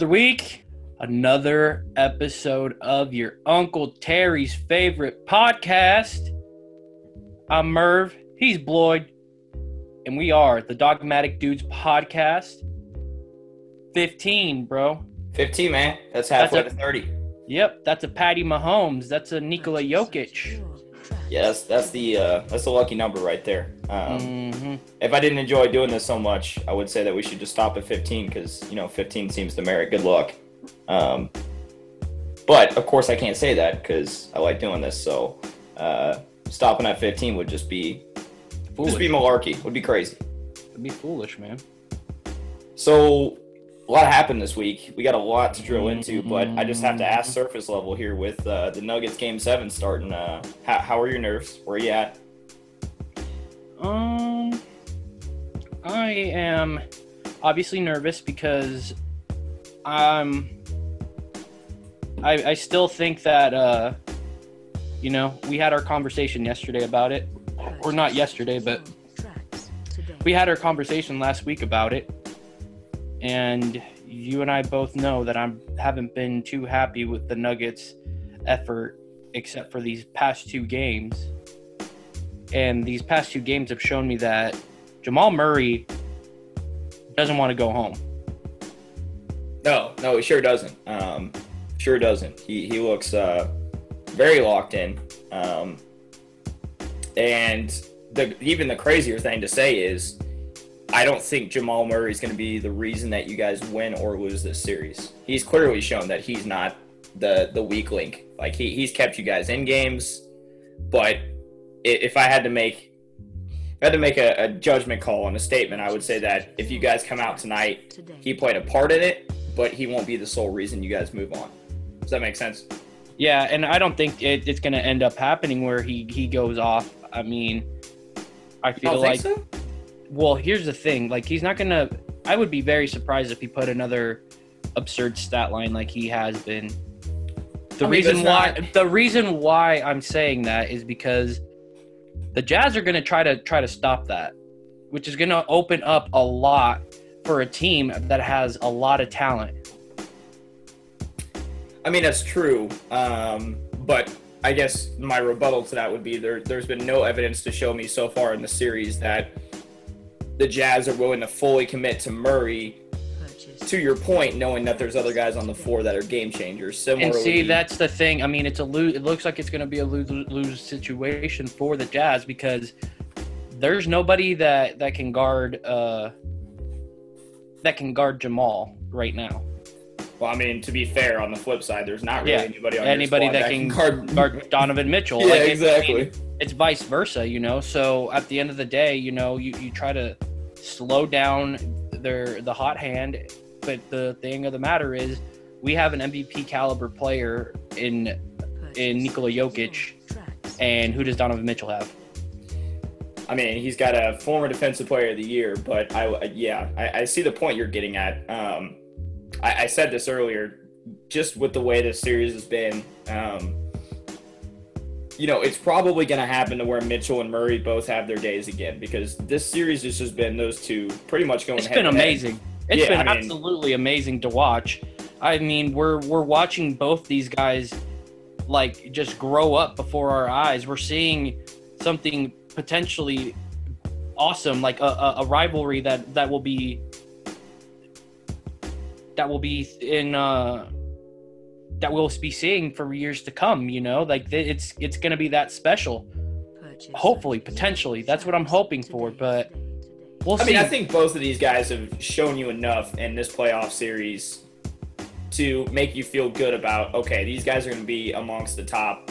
Another week, another episode of your Uncle Terry's favorite podcast. I'm Merv, he's Bloyd, and we are the Dogmatic Dudes podcast. 15, bro. 15, man. That's halfway That's a- to 30. Yep, that's a Patty Mahomes. That's a Nikola Jokic. Yeah, that's that's the uh, that's the lucky number right there. Um, hmm If I didn't enjoy doing this so much, I would say that we should just stop at 15 because you know 15 seems to merit good luck. Um, but of course, I can't say that because I like doing this. So uh, stopping at 15 would just be Foolish. just be malarkey. Would be crazy. It'd be foolish, man. So a lot happened this week. We got a lot to drill into, but I just have to ask surface level here with uh, the Nuggets game seven starting. Uh, how, how are your nerves? Where are you at? Um, I am obviously nervous because I'm. I I still think that uh, you know, we had our conversation yesterday about it, or not yesterday, but we had our conversation last week about it, and you and I both know that I haven't been too happy with the Nuggets' effort, except for these past two games. And these past two games have shown me that Jamal Murray doesn't want to go home. No, no, he sure doesn't. Um, sure doesn't. He he looks uh, very locked in. Um, and the even the crazier thing to say is, I don't think Jamal Murray is going to be the reason that you guys win or lose this series. He's clearly shown that he's not the the weak link. Like he, he's kept you guys in games, but if I had to make if I had to make a, a judgment call on a statement, I would say that if you guys come out tonight he played a part in it, but he won't be the sole reason you guys move on. Does that make sense? Yeah, and I don't think it, it's going to end up happening where he he goes off. I mean, I You feel don't like think so? Well, here's the thing. Like he's not going to I would be very surprised if he put another absurd stat line like he has been. The I mean, reason why not- the reason why I'm saying that is because the Jazz are going to try to try to stop that, which is going to open up a lot for a team that has a lot of talent. I mean, that's true. Um, but I guess my rebuttal to that would be there. There's been no evidence to show me so far in the series that the Jazz are willing to fully commit to Murray. To your point, knowing that there's other guys on the floor that are game changers. Similarly, And see, that's the thing. I mean, it's a lose. It looks like it's going to be a lose lose situation for the Jazz because there's nobody that that can guard uh that can guard Jamal right now. well, I mean, to be fair, on the flip side, there's not really Yeah, anybody on your Anybody squad that can guard. guard Donovan Mitchell. yeah, Like, it- I mean, exactly. it's vice versa, you know. So at the end of the day, you know, you, you try to slow down their the hot hand, but the thing of the matter is, we have an MVP caliber player in in Nikola Jokic, and who does Donovan Mitchell have? I mean, he's got a former defensive player of the year, but I, yeah, I, I see the point you're getting at. Um, I, I said this earlier, just with the way this series has been, um, you know, it's probably going to happen to where Mitchell and Murray both have their days again because this series has just been those two pretty much going. It's been to head. amazing. It's Yeah, been I mean- absolutely amazing to watch. I mean, we're we're watching both these guys like just grow up before our eyes. We're seeing something potentially awesome, like a, a, a rivalry that that will be that will be in uh that we'll be seeing for years to come. You know, like th- it's it's going to be that special. Hopefully, potentially. That's what I'm hoping for, but We'll I see. mean, I think both of these guys have shown you enough in this playoff series to make you feel good about okay, these guys are going to be amongst the top,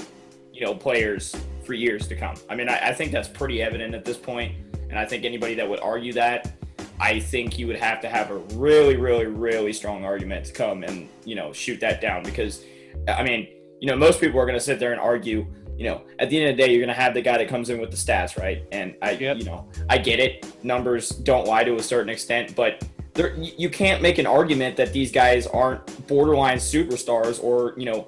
you know, players for years to come. I mean, I, I think that's pretty evident at this point, and I think anybody that would argue that, I think you would have to have a really, really, really strong argument to come and you know shoot that down because, I mean, you know, most people are going to sit there and argue. You know, at the end of the day, you're going to have the guy that comes in with the stats, right? And I, Yep. you know, I get it. Numbers don't lie to a certain extent, but there, you can't make an argument that these guys aren't borderline superstars or you know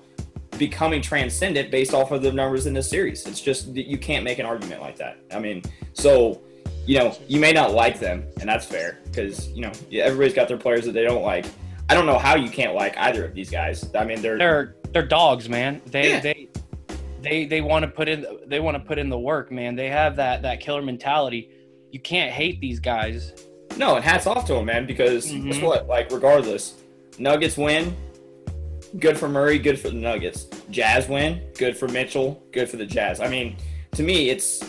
becoming transcendent based off of the numbers in this series. It's just that you can't make an argument like that. I mean, so you know, you may not like them, and that's fair because you know everybody's got their players that they don't like. I don't know how you can't like either of these guys. I mean, they're they're they're dogs, man. They Yeah. they they they want to put in they want to put in the work, man. They have that that killer mentality. You can't hate these guys. no, and hats off to them, man. Because guess Mhm. what? Like, regardless, Nuggets win. Good for Murray. Good for the Nuggets. Jazz win. Good for Mitchell. Good for the Jazz. I mean, to me, it's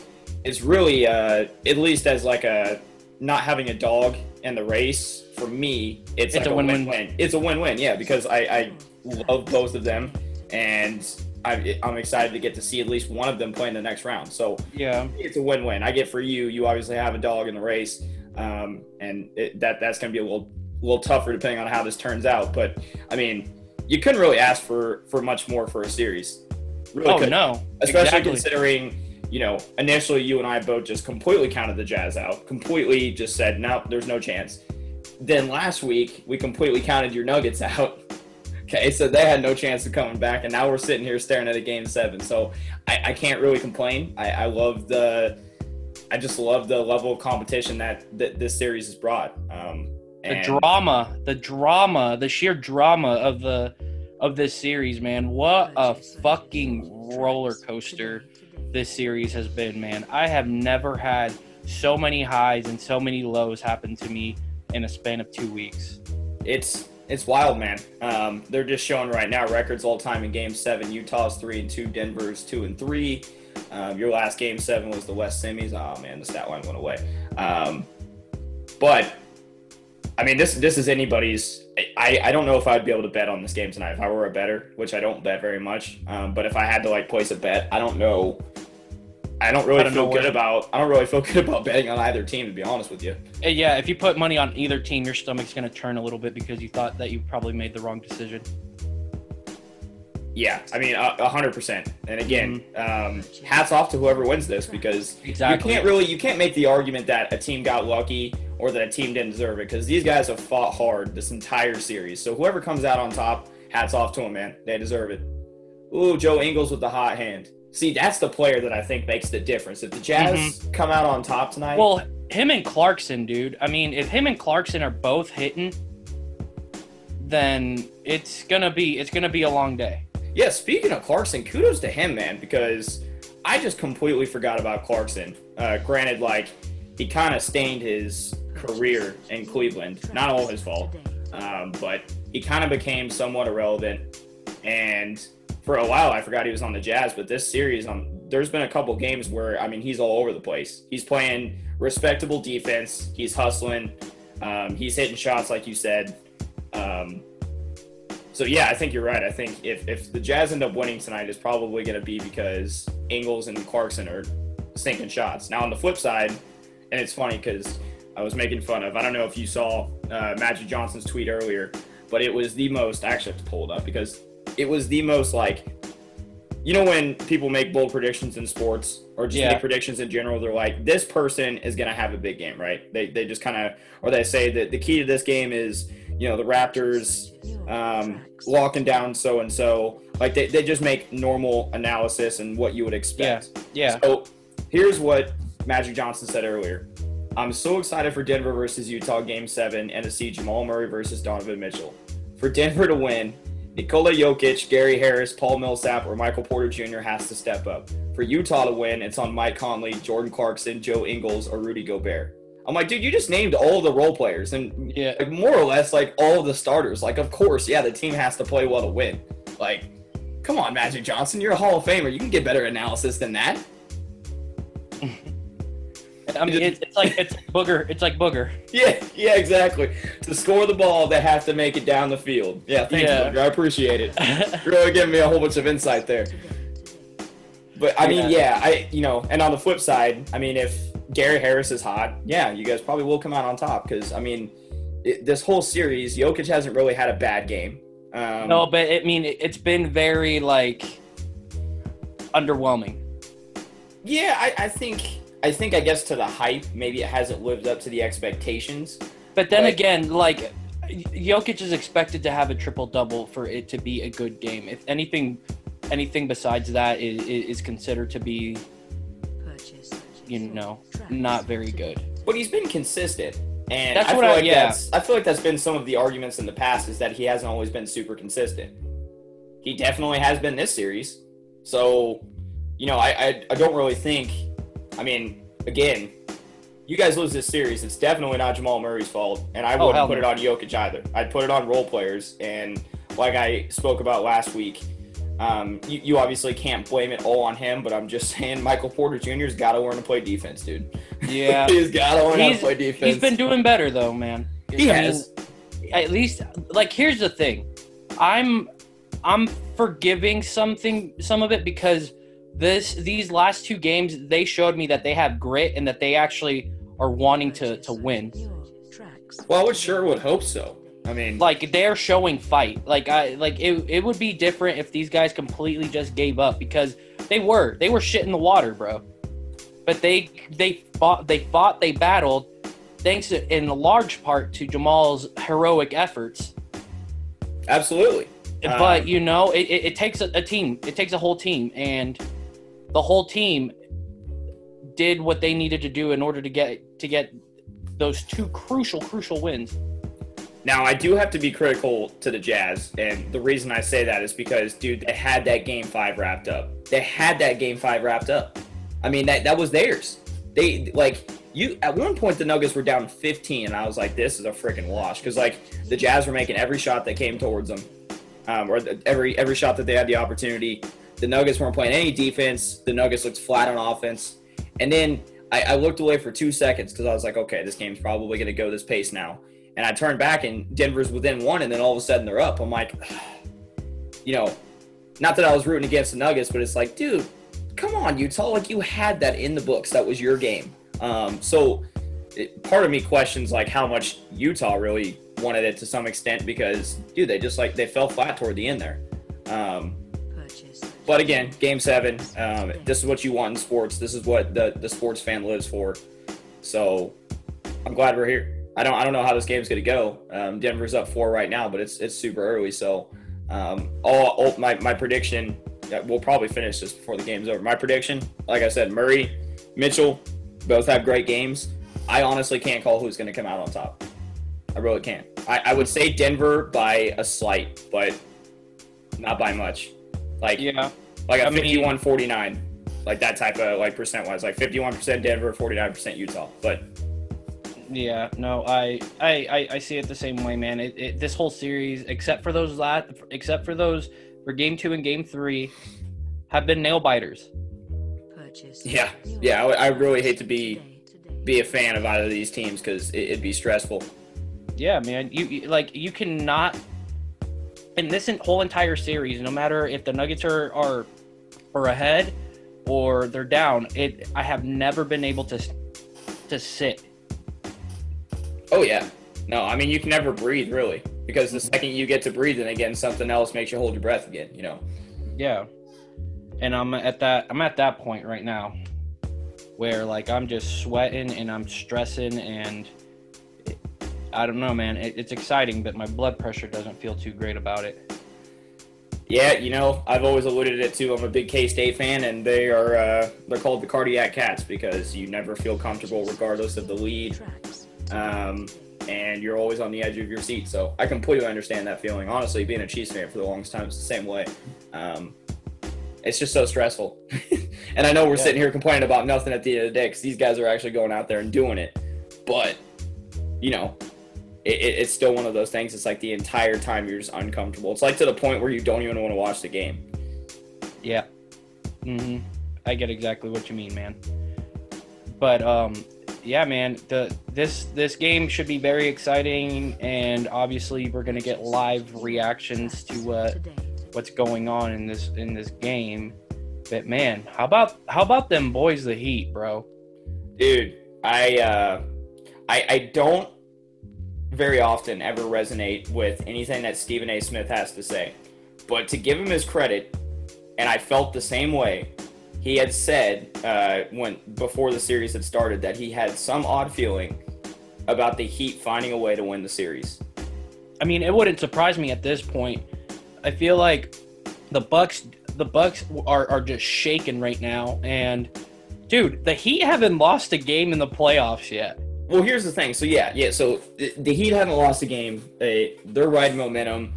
it's really uh, at least as like a not having a dog in the race. For me, it's, It's like a win-win. win-win. It's a win-win. Yeah, because I, I love both of them, and I, I'm excited to get to see at least one of them play in the next round. So Yeah. it's a win-win. I get for you. You obviously have a dog in the race, um, and it, that that's going to be a little little tougher depending on how this turns out. But I mean, you couldn't really ask for for much more for a series. Really Oh couldn't. no. especially exactly. considering you know initially you and I both just completely counted the Jazz out, completely just said no, there's no chance. Then last week we completely counted your Nuggets out. Okay, so they had no chance of coming back, and now we're sitting here staring at a game seven. So I, I can't really complain. I, I love the, I just love the level of competition that, that this series has brought. Um, the drama, the drama, the sheer drama of the of this series, man. What a fucking roller coaster this series has been, man. I have never had so many highs and so many lows happen to me in a span of two weeks. it's it's wild, man. Um, they're just showing right now records all time in Game Seven. Utah's three and two, Denver's two and three. Um, your last Game Seven was the West Semis. Oh man, the stat line went away. Um, but I mean, this this is anybody's. I, I don't know if I'd be able to bet on this game tonight if I were a better, which I don't bet very much. Um, but if I had to like place a bet, I don't know. I don't really I don't feel good where- about. I don't really feel good about betting on either team, to be honest with you. Yeah, if you put money on either team, your stomach's gonna turn a little bit because you thought that you probably made the wrong decision. Yeah, I mean, a a hundred percent. And again, mhm. um, hats off to whoever wins this because Exactly. you can't really you can't make the argument that a team got lucky or that a team didn't deserve it because these guys have fought hard this entire series. So whoever comes out on top, hats off to them, man. They deserve it. Ooh, Joe Ingles with the hot hand. See, that's the player that I think makes the difference. If the Jazz mm-hmm. come out on top tonight, Well, him and Clarkson, dude. I mean, if him and Clarkson are both hitting, then it's gonna be it's gonna be a long day. Yeah, speaking of Clarkson, kudos to him, man, because I just completely forgot about Clarkson. Uh, granted, like, he kind of stained his career in Cleveland. Not all his fault, um, but he kind of became somewhat irrelevant. And for a while, I forgot he was on the Jazz, but this series, um, there's been a couple games where, I mean, he's all over the place. He's playing respectable defense, he's hustling, um, he's hitting shots, like you said. Um, so yeah, I think you're right. I think if, if the Jazz end up winning tonight, it's probably going to be because Ingles and Clarkson are sinking shots. Now on the flip side, and it's funny because I was making fun of. I don't know if you saw uh, Magic Johnson's tweet earlier, but it was the most. I actually have to pull it up because it was the most like. You know when people make bold predictions in sports or just Yeah. make predictions in general, they're like, this person is going to have a big game, right? They, they just kind of, or they say that the key to this game is, you know, the Raptors um, locking down so and so. Like they, they just make normal analysis and what you would expect. Yeah. Yeah. So here's what Magic Johnson said earlier. I'm so excited for Denver versus Utah game seven and to see Jamal Murray versus Donovan Mitchell. For Denver to win, Nikola Jokic, Gary Harris, Paul Millsap, or Michael Porter Jr. has to step up. For Utah to win, it's on Mike Conley, Jordan Clarkson, Joe Ingles, or Rudy Gobert. I'm like, dude, you just named all the role players and Yeah. like more or less like all the starters. Like, of course, yeah, the team has to play well to win. Like, come on, Magic Johnson, you're a Hall of Famer. You can get better analysis than that. I mean, it's, it's like it's booger. It's like booger. Yeah, yeah, exactly. To score the ball, they have to make it down the field. Yeah, thank Yeah. Booger. I appreciate it. Really giving me a whole bunch of insight there. But I mean, yeah, I you know, and on the flip side, I mean, if Gary Harris is hot, yeah, you guys probably will come out on top because I mean, it, this whole series, Jokic hasn't really had a bad game. Um, no, but I mean, it- it's been very like underwhelming. Yeah, I, I think I think I guess to the hype, maybe it hasn't lived up to the expectations. But then Right. again, like Jokic is expected to have a triple double for it to be a good game. If anything, anything besides that is, is considered to be, you know, not very good. But he's been consistent. And That's I what feel I- like yeah. that's I feel like that's been some of the arguments in the past is that he hasn't always been super consistent. He definitely has been this series. So, you know, I I, I don't really think I mean, again, you guys lose this series, it's definitely not Jamal Murray's fault. And I Oh, wouldn't put it on Jokic either. I'd put it on role players. And like I spoke about last week, um, you, you obviously can't blame it all on him, but I'm just saying Michael Porter Jr.'s got to learn to play defense, dude. Yeah. He's got to learn how to play defense. He's been doing better though, man. He I mean, at least like here's the thing. I'm I'm forgiving something some of it because this these last two games they showed me that they have grit and that they actually are wanting to to win. Well, I would sure would hope so. I mean, Like they're showing fight. Like I like it it would be different if these guys completely just gave up because they were. They were shit in the water, bro. But they they fought they fought, they battled thanks to, in large part to Jamal's heroic efforts. absolutely. But um, you know, it, it, it takes a, a team. It takes a whole team, and the whole team did what they needed to do in order to get to get those two crucial, crucial wins. Now, I do have to be critical to the Jazz, and the reason I say that is because, dude, they had that game five wrapped up. They had that game five wrapped up. I mean, that that was theirs. They like you at one point the Nuggets were down 15, and I was like, this is a freaking wash because like the Jazz were making every shot that came towards them, um, or the, every every shot that they had the opportunity. The Nuggets weren't playing any defense. The Nuggets looked flat on offense, and then I, I looked away for two seconds because I was like, okay, this game's probably going to go this pace now. And I turned back and Denver's within one, and then all of a sudden they're up. I'm like, you know, not that I was rooting against the Nuggets, but it's like, dude, come on, Utah. Like you had that in the books. That was your game. Um, so it, part of me questions like how much Utah really wanted it to some extent because, dude, they just like they fell flat toward the end there. Um, but again, game seven. Um, this is what you want in sports. This is what the, the sports fan lives for. So I'm glad we're here. I don't I don't know how this game's gonna go. Um, Denver's up four right now, but it's it's super early. So um, all, all my my prediction. We'll probably finish this before the game's over. My prediction, like I said, Murray, Mitchell, both have great games. I honestly can't call who's going to come out on top. I really can't. I, I would say Denver by a slight, but not by much. Like Yeah, like a I mean- 51 49 like that type of like percent wise like 51% denver 49% utah but yeah. No, I I I, I see it the same way, man. It, it this whole series, except for those last, except for those for game two and game three, have been nail biters. yeah yeah i, I really hate to be be a fan of either of these teams because it, it'd be stressful Yeah, man. You, you like you cannot in this whole entire series, no matter if the Nuggets are are are ahead or they're down, it I have never been able to to sit. Oh yeah no i mean you can never breathe really because the second you get to breathing again something else makes you hold your breath again you know Yeah. And I'm at that I'm at that point right now where like I'm just sweating and I'm stressing and I don't know, man. It, it's exciting, but my blood pressure doesn't feel too great about it. yeah you know i've always alluded it to i'm a big k-state fan and they are uh, they're called the cardiac cats because you never feel comfortable regardless of the lead um, and you're always on the edge of your seat. So I completely understand that feeling. Honestly, being a Chiefs fan for the longest time, it's the same way. Um, it's just so stressful. and I know we're Yeah. sitting here complaining about nothing at the end of the day because these guys are actually going out there and doing it. But, you know, it, it, it's still one of those things. It's like the entire time you're just uncomfortable. It's like to the point where you don't even want to watch the game. Yeah. Mm-hmm. I get exactly what you mean, man. But um, yeah, man. The this this game should be very exciting, and obviously we're gonna get live reactions to uh, what's going on in this in this game. But man, how about how about them boys, the Heat, bro? dude i uh i i don't very often ever resonate with anything that stephen a smith has to say but to give him his credit and i felt the same way he had said uh when before the series had started that he had some odd feeling about the heat finding a way to win the series I mean, it wouldn't surprise me at this point. I feel like the Bucks, the Bucks are are just shaking right now, and dude, the Heat haven't lost a game in the playoffs yet. well, here's the thing. So yeah, yeah. So the, the Heat haven't lost a game. They they're riding momentum.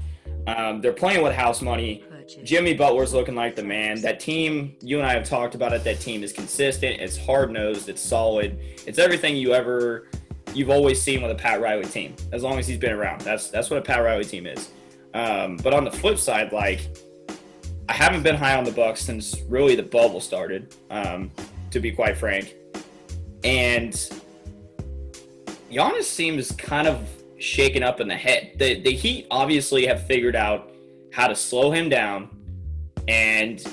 Um, they're playing with house money. Jimmy Butler's looking like the man. That team, you and I have talked about it. That team is consistent. It's hard nosed. It's solid. It's everything you ever, you've always seen with a Pat Riley team. As long as he's been around, that's that's what a Pat Riley team is. Um, but on the flip side, like I haven't been high on the Bucks since really the bubble started. Um, to be quite frank, and Giannis seems kind of shaken up in the head. The the Heat obviously have figured out how to slow him down, and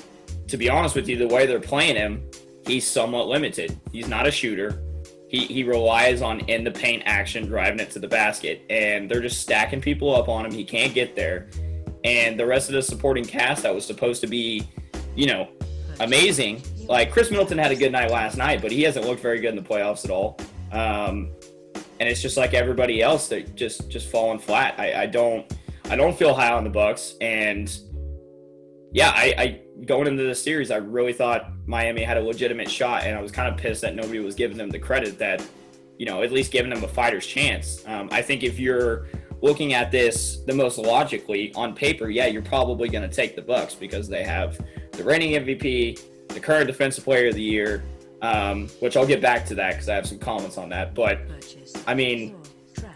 to be honest with you, the way they're playing him, he's somewhat limited. He's not a shooter. He, he relies on in the paint action, driving it to the basket, and they're just stacking people up on him. He can't get there, and the rest of the supporting cast that was supposed to be, you know, amazing. Like Khris Middleton had a good night last night, but he hasn't looked very good in the playoffs at all. Um, and it's just like everybody else that just just falling flat. I, I don't I don't feel high on the Bucks, and yeah, I, I going into the series, I really thought Miami had a legitimate shot, and I was kind of pissed that nobody was giving them the credit that you know at least giving them a fighter's chance. Um, I think if you're looking at this the most logically on paper, yeah, you're probably going to take the Bucks because they have the reigning MVP, the current Defensive Player of the Year, um, which I'll get back to that because I have some comments on that. But I mean,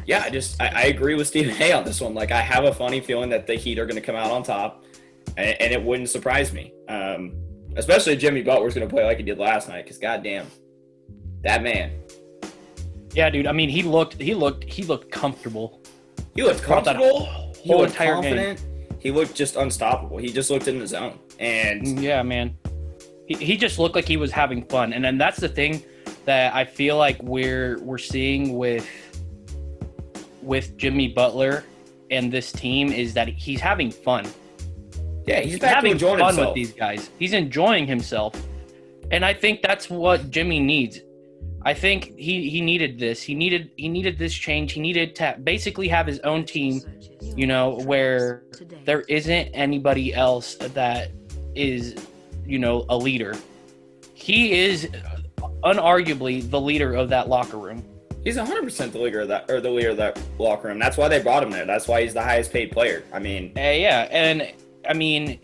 yeah, I just I, I, agree with Stephen A on this one. Like I have a funny feeling that the Heat are going to come out on top, and, and it wouldn't surprise me. Um, especially Jimmy Butler's going to play like he did last night because goddamn, that man. Yeah, dude. I mean, he looked he looked he looked comfortable. He looked comfortable. He looked confident. Game. He looked just unstoppable. He just looked in the zone. And yeah, man, he, he just looked like he was having fun. And then that's the thing that I feel like we're we're seeing with with Jimmy Butler and this team is that he's having fun. Yeah, he's, he's having fun himself. with these guys. He's enjoying himself. And I think that's what Jimmy needs. I think he, he needed this. He needed he needed this change. He needed to basically have his own team, you know, where there isn't anybody else that is, you know, a leader. He is unarguably the leader of that locker room. He's 100% the leader of that or the leader of that locker room. That's why they brought him there. That's why he's the highest paid player. I mean, uh, yeah, and I mean,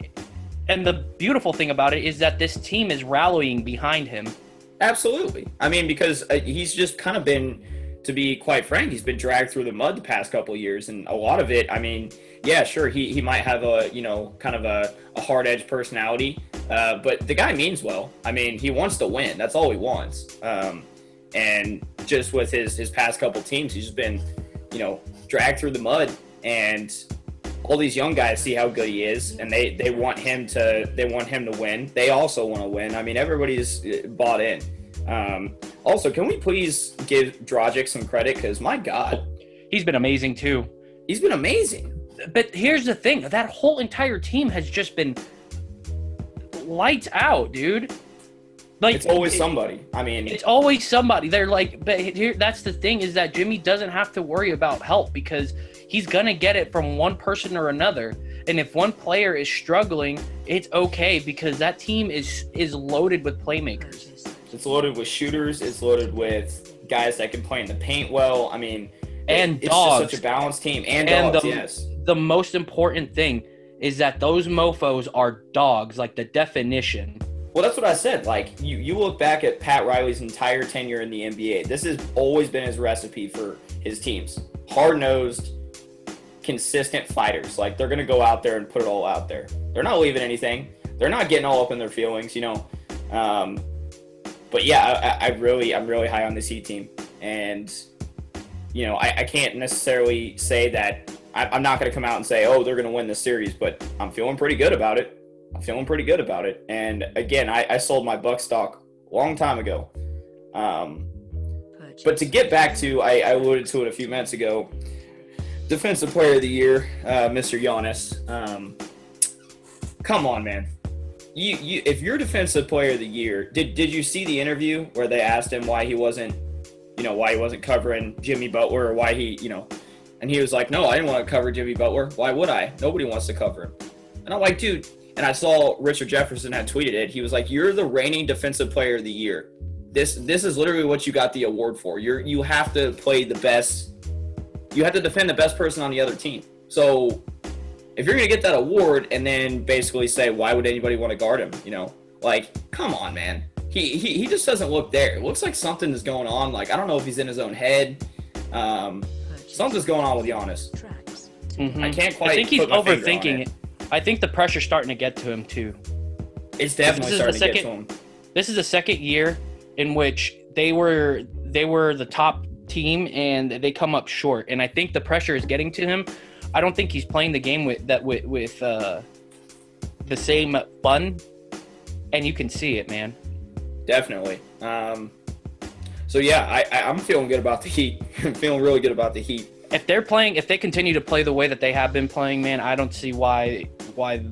and the beautiful thing about it is that this team is rallying behind him. Absolutely. I mean, because uh, he's just kind of been, to be quite frank, he's been dragged through the mud the past couple years, and a lot of it. I mean, yeah, sure, he he might have a you know kind of a, a hard edge personality, uh, but the guy means well. I mean, he wants to win. That's all he wants. Um, and just with his his past couple teams, he's just been, you know, dragged through the mud. And all these young guys see how good he is, and they they want him to they want him to win. They also want to win. I mean, everybody's uh, bought in. Um, also, can we please give Dragic some credit? Because my God, he's been amazing too. He's been amazing. But here's the thing: that whole entire team has just been lights out, dude. Like it's always somebody. I mean, it's always somebody. They're like, but here, that's the thing is that Jimmy doesn't have to worry about help because he's gonna get it from one person or another. And if one player is struggling, it's okay because that team is is loaded with playmakers. It's loaded with shooters. It's loaded with guys that can play in the paint well. I mean, and it's dogs. such a balanced team. And, and dogs, the, yes. The most important thing is that those mofo's are dogs, like the definition. Well, that's what I said. Like you, you look back at Pat Riley's entire tenure in the NBA. This has always been his recipe for his teams: hard nosed, consistent fighters. Like they're gonna go out there and put it all out there. They're not leaving anything. They're not getting all up in their feelings, you know. Um, but yeah, I, I, really, I'm really high on this Heat team, and you know, I, I can't necessarily say that I, I'm not going to come out and say, oh, they're going to win this series, but I'm feeling pretty good about it. I'm feeling pretty good about it. And again, I, I sold my buck stock a long time ago. Um, but to get back to, I, I, alluded to it a few minutes ago. Defensive Player of the Year, uh, Mr. Giannis. Um, come on, man. You, you, if you're Defensive Player of the Year, did did you see the interview where they asked him why he wasn't, you know, why he wasn't covering Jimmy Butler or why he, you know, and he was like, "No, I didn't want to cover Jimmy Butler. Why would I? Nobody wants to cover him." And I'm like, dude, and I saw Richard Jefferson had tweeted it. He was like, "You're the reigning defensive player of the year. This this is literally what you got the award for. You're you have to play the best. You have to defend the best person on the other team. So if you're gonna get that award and then basically say why would anybody want to guard him, you know, like come on, man. He, he, he just doesn't look there. It looks like something is going on. Like I don't know if he's in his own head. Um, something's going on with Giannis. Mhm. I can't quite. I think he's put my finger on overthinking it. I think the pressure's starting to get to him too. It's definitely This is starting the to get to second- him. This is the second year in which they were they were the top team and they come up short. And I think the pressure is getting to him. I don't think he's playing the game with that with with uh, the same fun, and you can see it, man. Definitely. Um, so yeah, I, I I'm feeling good about the Heat. I'm feeling really good about the Heat. If they're playing, if they continue to play the way that they have been playing, man, I don't see why why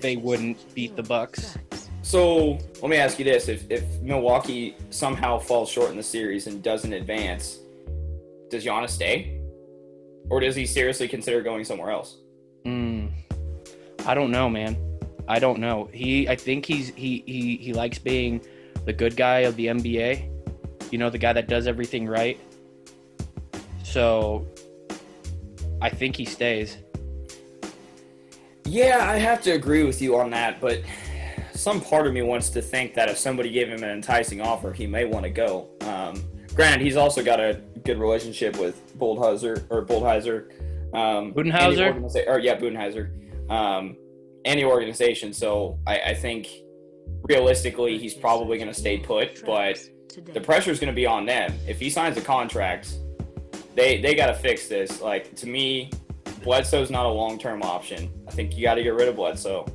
they wouldn't beat the Bucks. So let me ask you this: If if Milwaukee somehow falls short in the series and doesn't advance, does Giannis stay, or does he seriously consider going somewhere else? Mm, I don't know, man. I don't know. He, I think he's he he he likes being the good guy of the NBA. You know, the guy that does everything right. So, I think he stays. Yeah, I have to agree with you on that, but some part of me wants to think that if somebody gave him an enticing offer, he may want to go. Um, granted, he's also got a good relationship with Boldheiser or Boldheiser, um, Budenhauser? organiza- or yeah, Budenheiser, um, the organization. So I, I think realistically, he's probably going to stay put, but the pressure is going to be on them. If he signs a contract, they they got to fix this. Like to me, Bledsoe's not a long term option. I think you got to get rid of Bledsoe.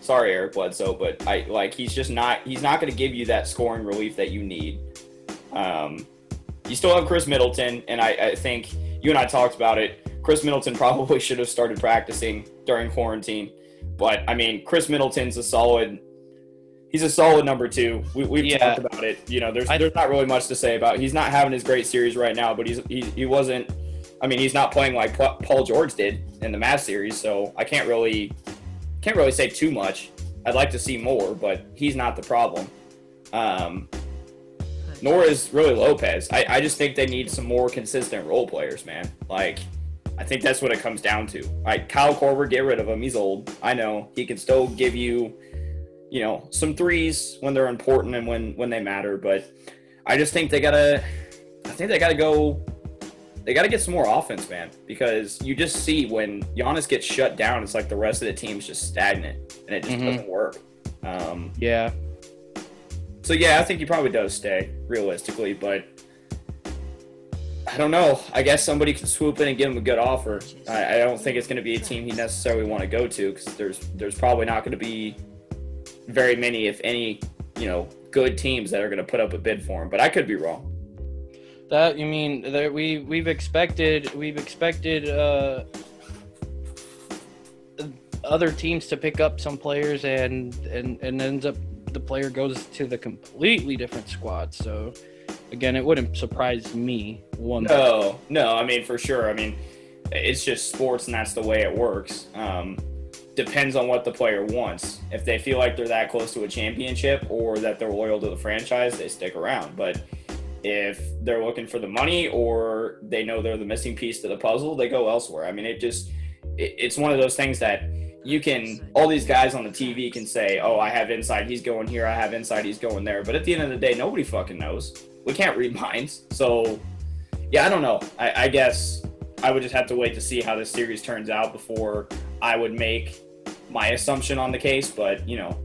Sorry, Eric Bledsoe, but I like he's just not he's not going to give you that scoring relief that you need. Um, you still have Khris Middleton, and I, I think you and I talked about it. Khris Middleton probably should have started practicing during quarantine, but I mean, Khris Middleton's a solid. He's a solid number two. We, we've Yeah. talked about it. You know, there's there's not really much to say about. He's not having his great series right now, but he's he, he wasn't. I mean, he's not playing like Paul George did in the Mavs series, so I can't really can't really say too much. I'd like to see more, but he's not the problem. Um, nor is really Lopez. I, I just think they need some more consistent role players, man. Like, I think that's what it comes down to. Like, Kyle Korver, get rid of him. He's old. I know. He can still give you, you know, some threes when they're important and when, when they matter. But I just think they got to, I think they got to go, they got to get some more offense, man. Because you just see when Giannis gets shut down, it's like the rest of the team's just stagnant and it just Mhm. doesn't work. Um, Yeah. so yeah, I think he probably does stay realistically, but I don't know. I guess somebody can swoop in and give him a good offer. I, I don't think it's going to be a team he necessarily want to go to because there's there's probably not going to be very many, if any, you know, good teams that are going to put up a bid for him. But I could be wrong. That you mean that we we've expected we've expected uh, other teams to pick up some players and and and ends up the player goes to the completely different squad. So again, it wouldn't surprise me one. No, no. I mean, for sure. I mean, it's just sports, and that's the way it works. Um, depends on what the player wants. If they feel like they're that close to a championship or that they're loyal to the franchise, they stick around. But if they're looking for the money or they know they're the missing piece to the puzzle, they go elsewhere. I mean, it just it's one of those things that you can all these guys on the TV can say, "Oh, I have inside, he's going here. I have inside, he's going there." But at the end of the day, nobody fucking knows. We can't read minds, so yeah, I don't know. I, I guess I would just have to wait to see how this series turns out before I would make my assumption on the case. But you know,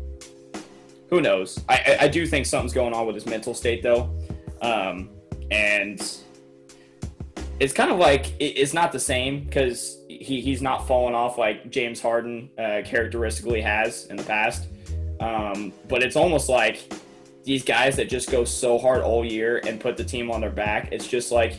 who knows? I, I, I do think something's going on with his mental state, though, um, and it's kind of like it, it's not the same because he, he's not falling off like James Harden uh, characteristically has in the past. Um, but it's almost like these guys that just go so hard all year and put the team on their back. It's just like,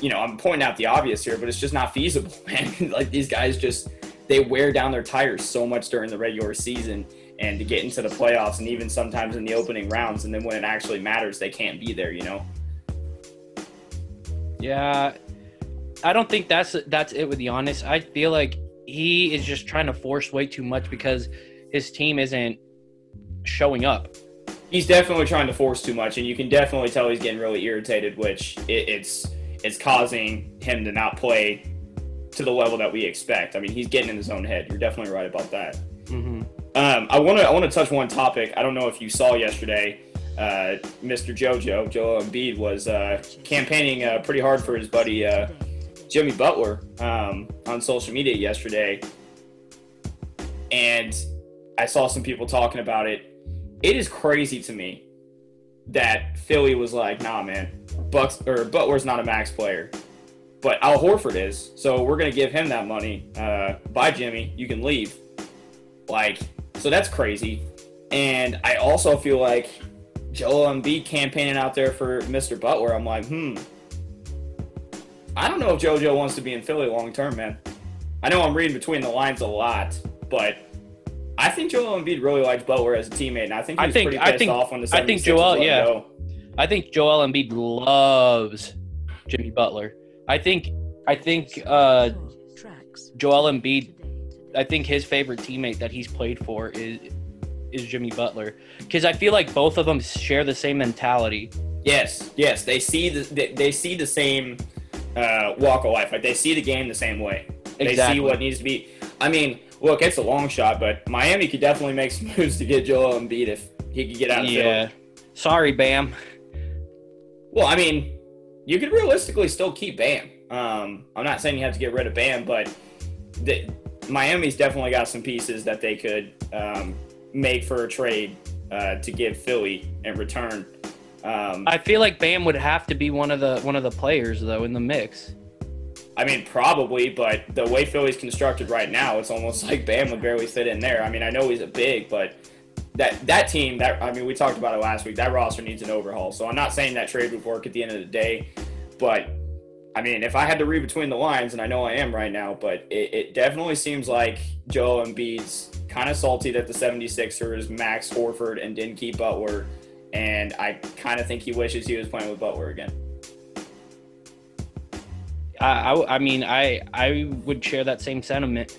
you know, I'm pointing out the obvious here, but it's just not feasible, man. like these guys just they wear down their tires so much during the regular season and to get into the playoffs and even sometimes in the opening rounds and then when it actually matters they can't be there, you know. Yeah, I don't think that's that's it with Giannis. I feel like he is just trying to force way too much because his team isn't showing up. He's definitely trying to force too much, and you can definitely tell he's getting really irritated, which it, it's it's causing him to not play to the level that we expect. I mean, he's getting in his own head. You're definitely right about that. Mm-hmm. Um, I want to I want to touch one topic. I don't know if you saw yesterday. Uh, Mr. JoJo Joel Embiid was uh, campaigning uh, pretty hard for his buddy uh, Jimmy Butler um, on social media yesterday, and I saw some people talking about it. It is crazy to me that Philly was like, "Nah, man, Bucks or Butler's not a max player." But Al Horford is, so we're gonna give him that money. Uh, bye, Jimmy. You can leave. Like, so that's crazy. And I also feel like Joel Embiid campaigning out there for Mr. Butler. I'm like, hmm. I don't know if JoJo wants to be in Philly long term, man. I know I'm reading between the lines a lot, but I think Joel Embiid really likes Butler as a teammate, and I think he I think- pretty I pissed think- off when the I think Joel- yeah. go. I think Joel Embiid loves Jimmy Butler. I think I think uh, Joel Embiid. I think his favorite teammate that he's played for is is Jimmy Butler because I feel like both of them share the same mentality. Yes, yes, they see the they, they see the same uh, walk of life. Like they see the game the same way. They Exactly. see what needs to be. I mean, look, it's a long shot, but Miami could definitely make some moves to get Joel Embiid if he could get out of Yeah. Philly. Sorry, Bam. Well, I mean, you could realistically still keep Bam. Um, I'm not saying you have to get rid of Bam, but the, Miami's definitely got some pieces that they could um, make for a trade uh, to give Philly in return. Um, I feel like Bam would have to be one of the one of the players though in the mix. I mean, probably, but the way Philly's constructed right now, it's almost like Bam would barely fit in there. I mean, I know he's a big, but that that team, that I mean, we talked about it last week. That roster needs an overhaul. So I'm not saying that trade would work at the end of the day, but I mean, if I had to read between the lines, and I know I am right now, but it, it definitely seems like Joel Embiid's kind of salty that the 76ers max Horford and didn't keep Butler, and I kind of think he wishes he was playing with Butler again. I, I, I mean I I would share that same sentiment.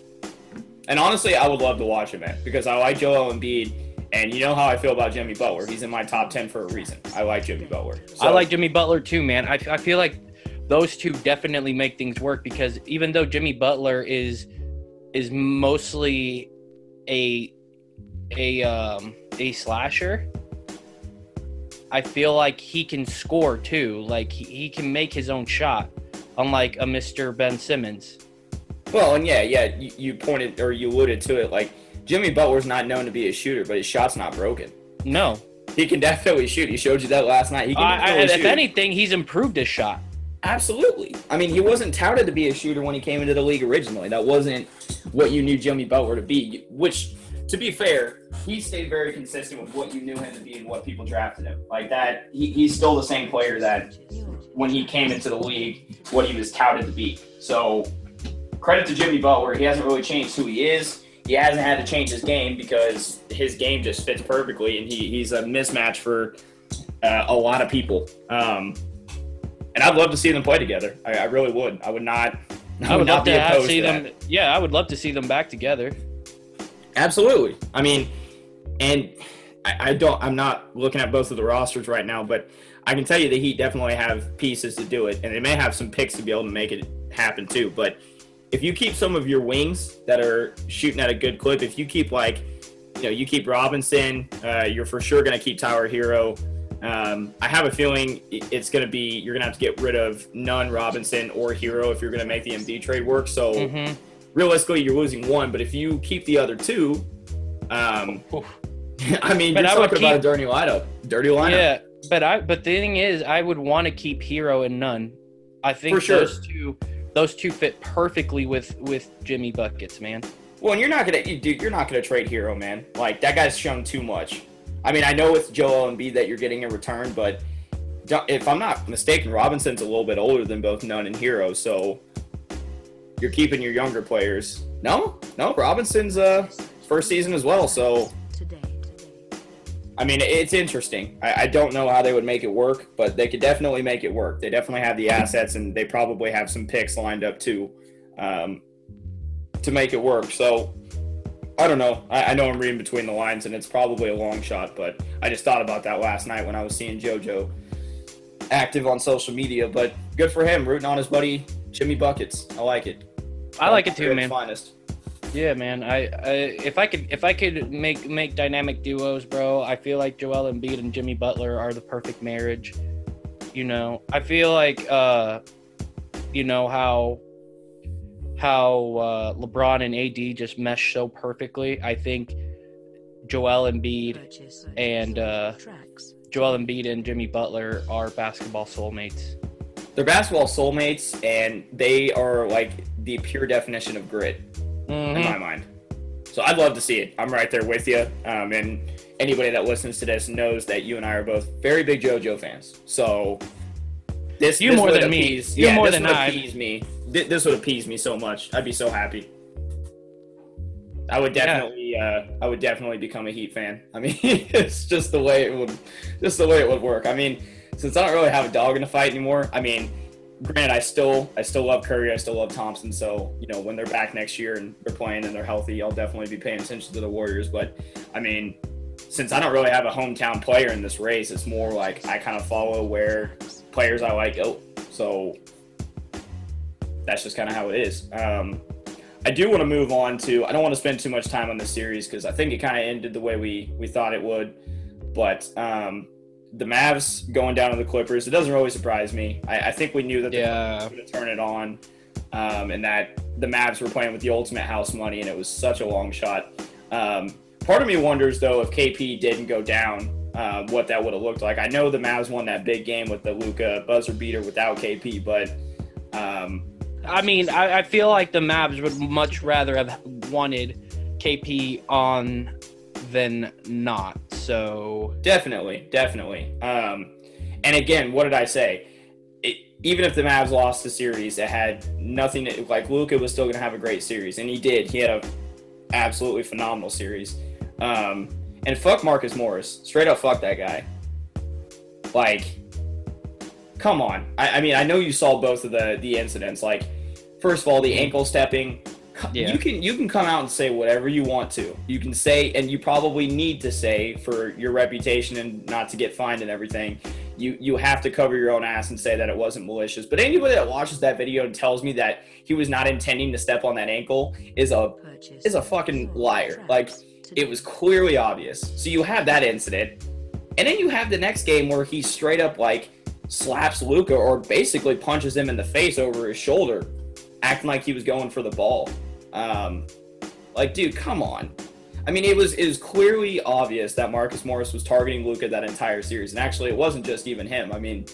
And honestly, I would love to watch him, man, because I like Joel Embiid, and you know how I feel about Jimmy Butler. He's in my top ten for a reason. I like Jimmy Butler. So, I like Jimmy Butler too, man. I, I feel like those two definitely make things work because even though Jimmy Butler is is mostly a a um a slasher, I feel like he can score too. Like he, he can make his own shot, unlike a Mr. Ben Simmons. Well, and yeah, yeah, you, you pointed or you alluded to it. Like Jimmy Butler's not known to be a shooter, but his shot's not broken. No, He can definitely shoot. He showed you that last night. He can I, I, if anything, he's improved his shot. Absolutely. I mean, he wasn't touted to be a shooter when he came into the league originally. That wasn't what you knew Jimmy Butler to be. Which, to be fair, he stayed very consistent with what you knew him to be and what people drafted him. Like that, he, he's still the same player that when he came into the league, what he was touted to be. So, credit to Jimmy Butler. He hasn't really changed who he is. He hasn't had to change his game because his game just fits perfectly, and he, he's a mismatch for uh, a lot of people. Um, and I'd love to see them play together. I, I really would. I would not. I, I would not be to opposed see to that. Yeah, I would love to see them back together. Absolutely. I mean, and I, I don't. I'm not looking at both of the rosters right now, but I can tell you the Heat definitely have pieces to do it, and they may have some picks to be able to make it happen too. But if you keep some of your wings that are shooting at a good clip, if you keep like, you know, you keep Robinson, uh, you're for sure going to keep Tyler Herro. Um, I have a feeling it's going to be you're going to have to get rid of Nunn Robinson or Herro if you're going to make the Embiid trade work. So hmm realistically, you're losing one, but if you keep the other two, um, I mean, But you're I talking about a dirty lineup. Dirty lineup. Yeah, but I but the thing is, I would want to keep Herro and Nunn. I think sure. those two those two fit perfectly with with Jimmy buckets, man. Well, and you're not gonna, dude. You're not gonna trade Herro, man. Like that guy's shown too much. I mean, I know it's Joel Embiid that you're getting in return, but if I'm not mistaken, Robinson's a little bit older than both Nunn and Herro, so you're keeping your younger players. No, no, Robinson's uh first season as well, so I mean, it's interesting. I, I don't know how they would make it work, but they could definitely make it work. They definitely have the assets, and they probably have some picks lined up too um, to make it work. So I don't know. I, I know I'm reading between the lines, and it's probably a long shot, but I just thought about that last night when I was seeing JoJo active on social media. But good for him, rooting on his buddy Jimmy Buckets. I like it. I like it too, man. Finest. Yeah, man. I, I if I could if I could make make dynamic duos, bro, I feel like Joel Embiid and Jimmy Butler are the perfect marriage. You know, I feel like uh, you know how how uh, LeBron and AD just mesh so perfectly. I think Joel Embiid and uh, Joel Embiid and Jimmy Butler are basketball soulmates. They're basketball soulmates, and they are like the pure definition of grit Mhm. in my mind. So I'd love to see it. I'm right there with you. Um, and anybody that listens to this knows that you and I are both very big JoJo fans. So this You this more would than me. You yeah, more this than would I. appease me. Th- This would appease me so much. I'd be so happy. I would Yeah. definitely, uh, I would definitely become a Heat fan. I mean, it's just the way it would, just the way it would work. I mean, since I don't really have a dog in the fight anymore, I mean, granted, I still, I still love Curry, I still love Thompson. So you know, when they're back next year and they're playing and they're healthy, I'll definitely be paying attention to the Warriors. But I mean, since I don't really have a hometown player in this race, it's more like I kind of follow where players I like go. So that's just kind of how it is. Um, I do want to move on to. I don't want to spend too much time on this series because I think it kind of ended the way we we thought it would. But um, the Mavs going down to the Clippers, it doesn't really surprise me. I, I think we knew that the Yeah. Clippers were going to turn it on, um, and that the Mavs were playing with the ultimate house money, and it was such a long shot. Um, part of me wonders though if KP didn't go down, uh, what that would have looked like. I know the Mavs won that big game with the Luka buzzer beater without KP, but um, I mean, I, I feel like the Mavs would much rather have wanted KP on than not. So Definitely, definitely. Um, and again, what did I say? It, even if the Mavs lost the series, it had nothing. To, like Luka was still going to have a great series, and he did. He had a absolutely phenomenal series. Um, and fuck Marcus Morris, straight up fuck that guy. Like, come on. I, I mean, I know you saw both of the the incidents. Like, first of all, the ankle stepping. Co- Yeah. You can you can come out and say whatever you want to. You can say, and you probably need to say for your reputation and not to get fined and everything. You you have to cover your own ass and say that it wasn't malicious. But anybody that watches that video and tells me that he was not intending to step on that ankle is a is a fucking liar. Like it was clearly obvious. So you have that incident, and then you have the next game where he straight up like slaps Luka or basically punches him in the face over his shoulder, acting like he was going for the ball. Um, like, dude, come on. I mean, it was it was clearly obvious that Marcus Morris was targeting Luka that entire series, and actually, it wasn't just even him. I mean,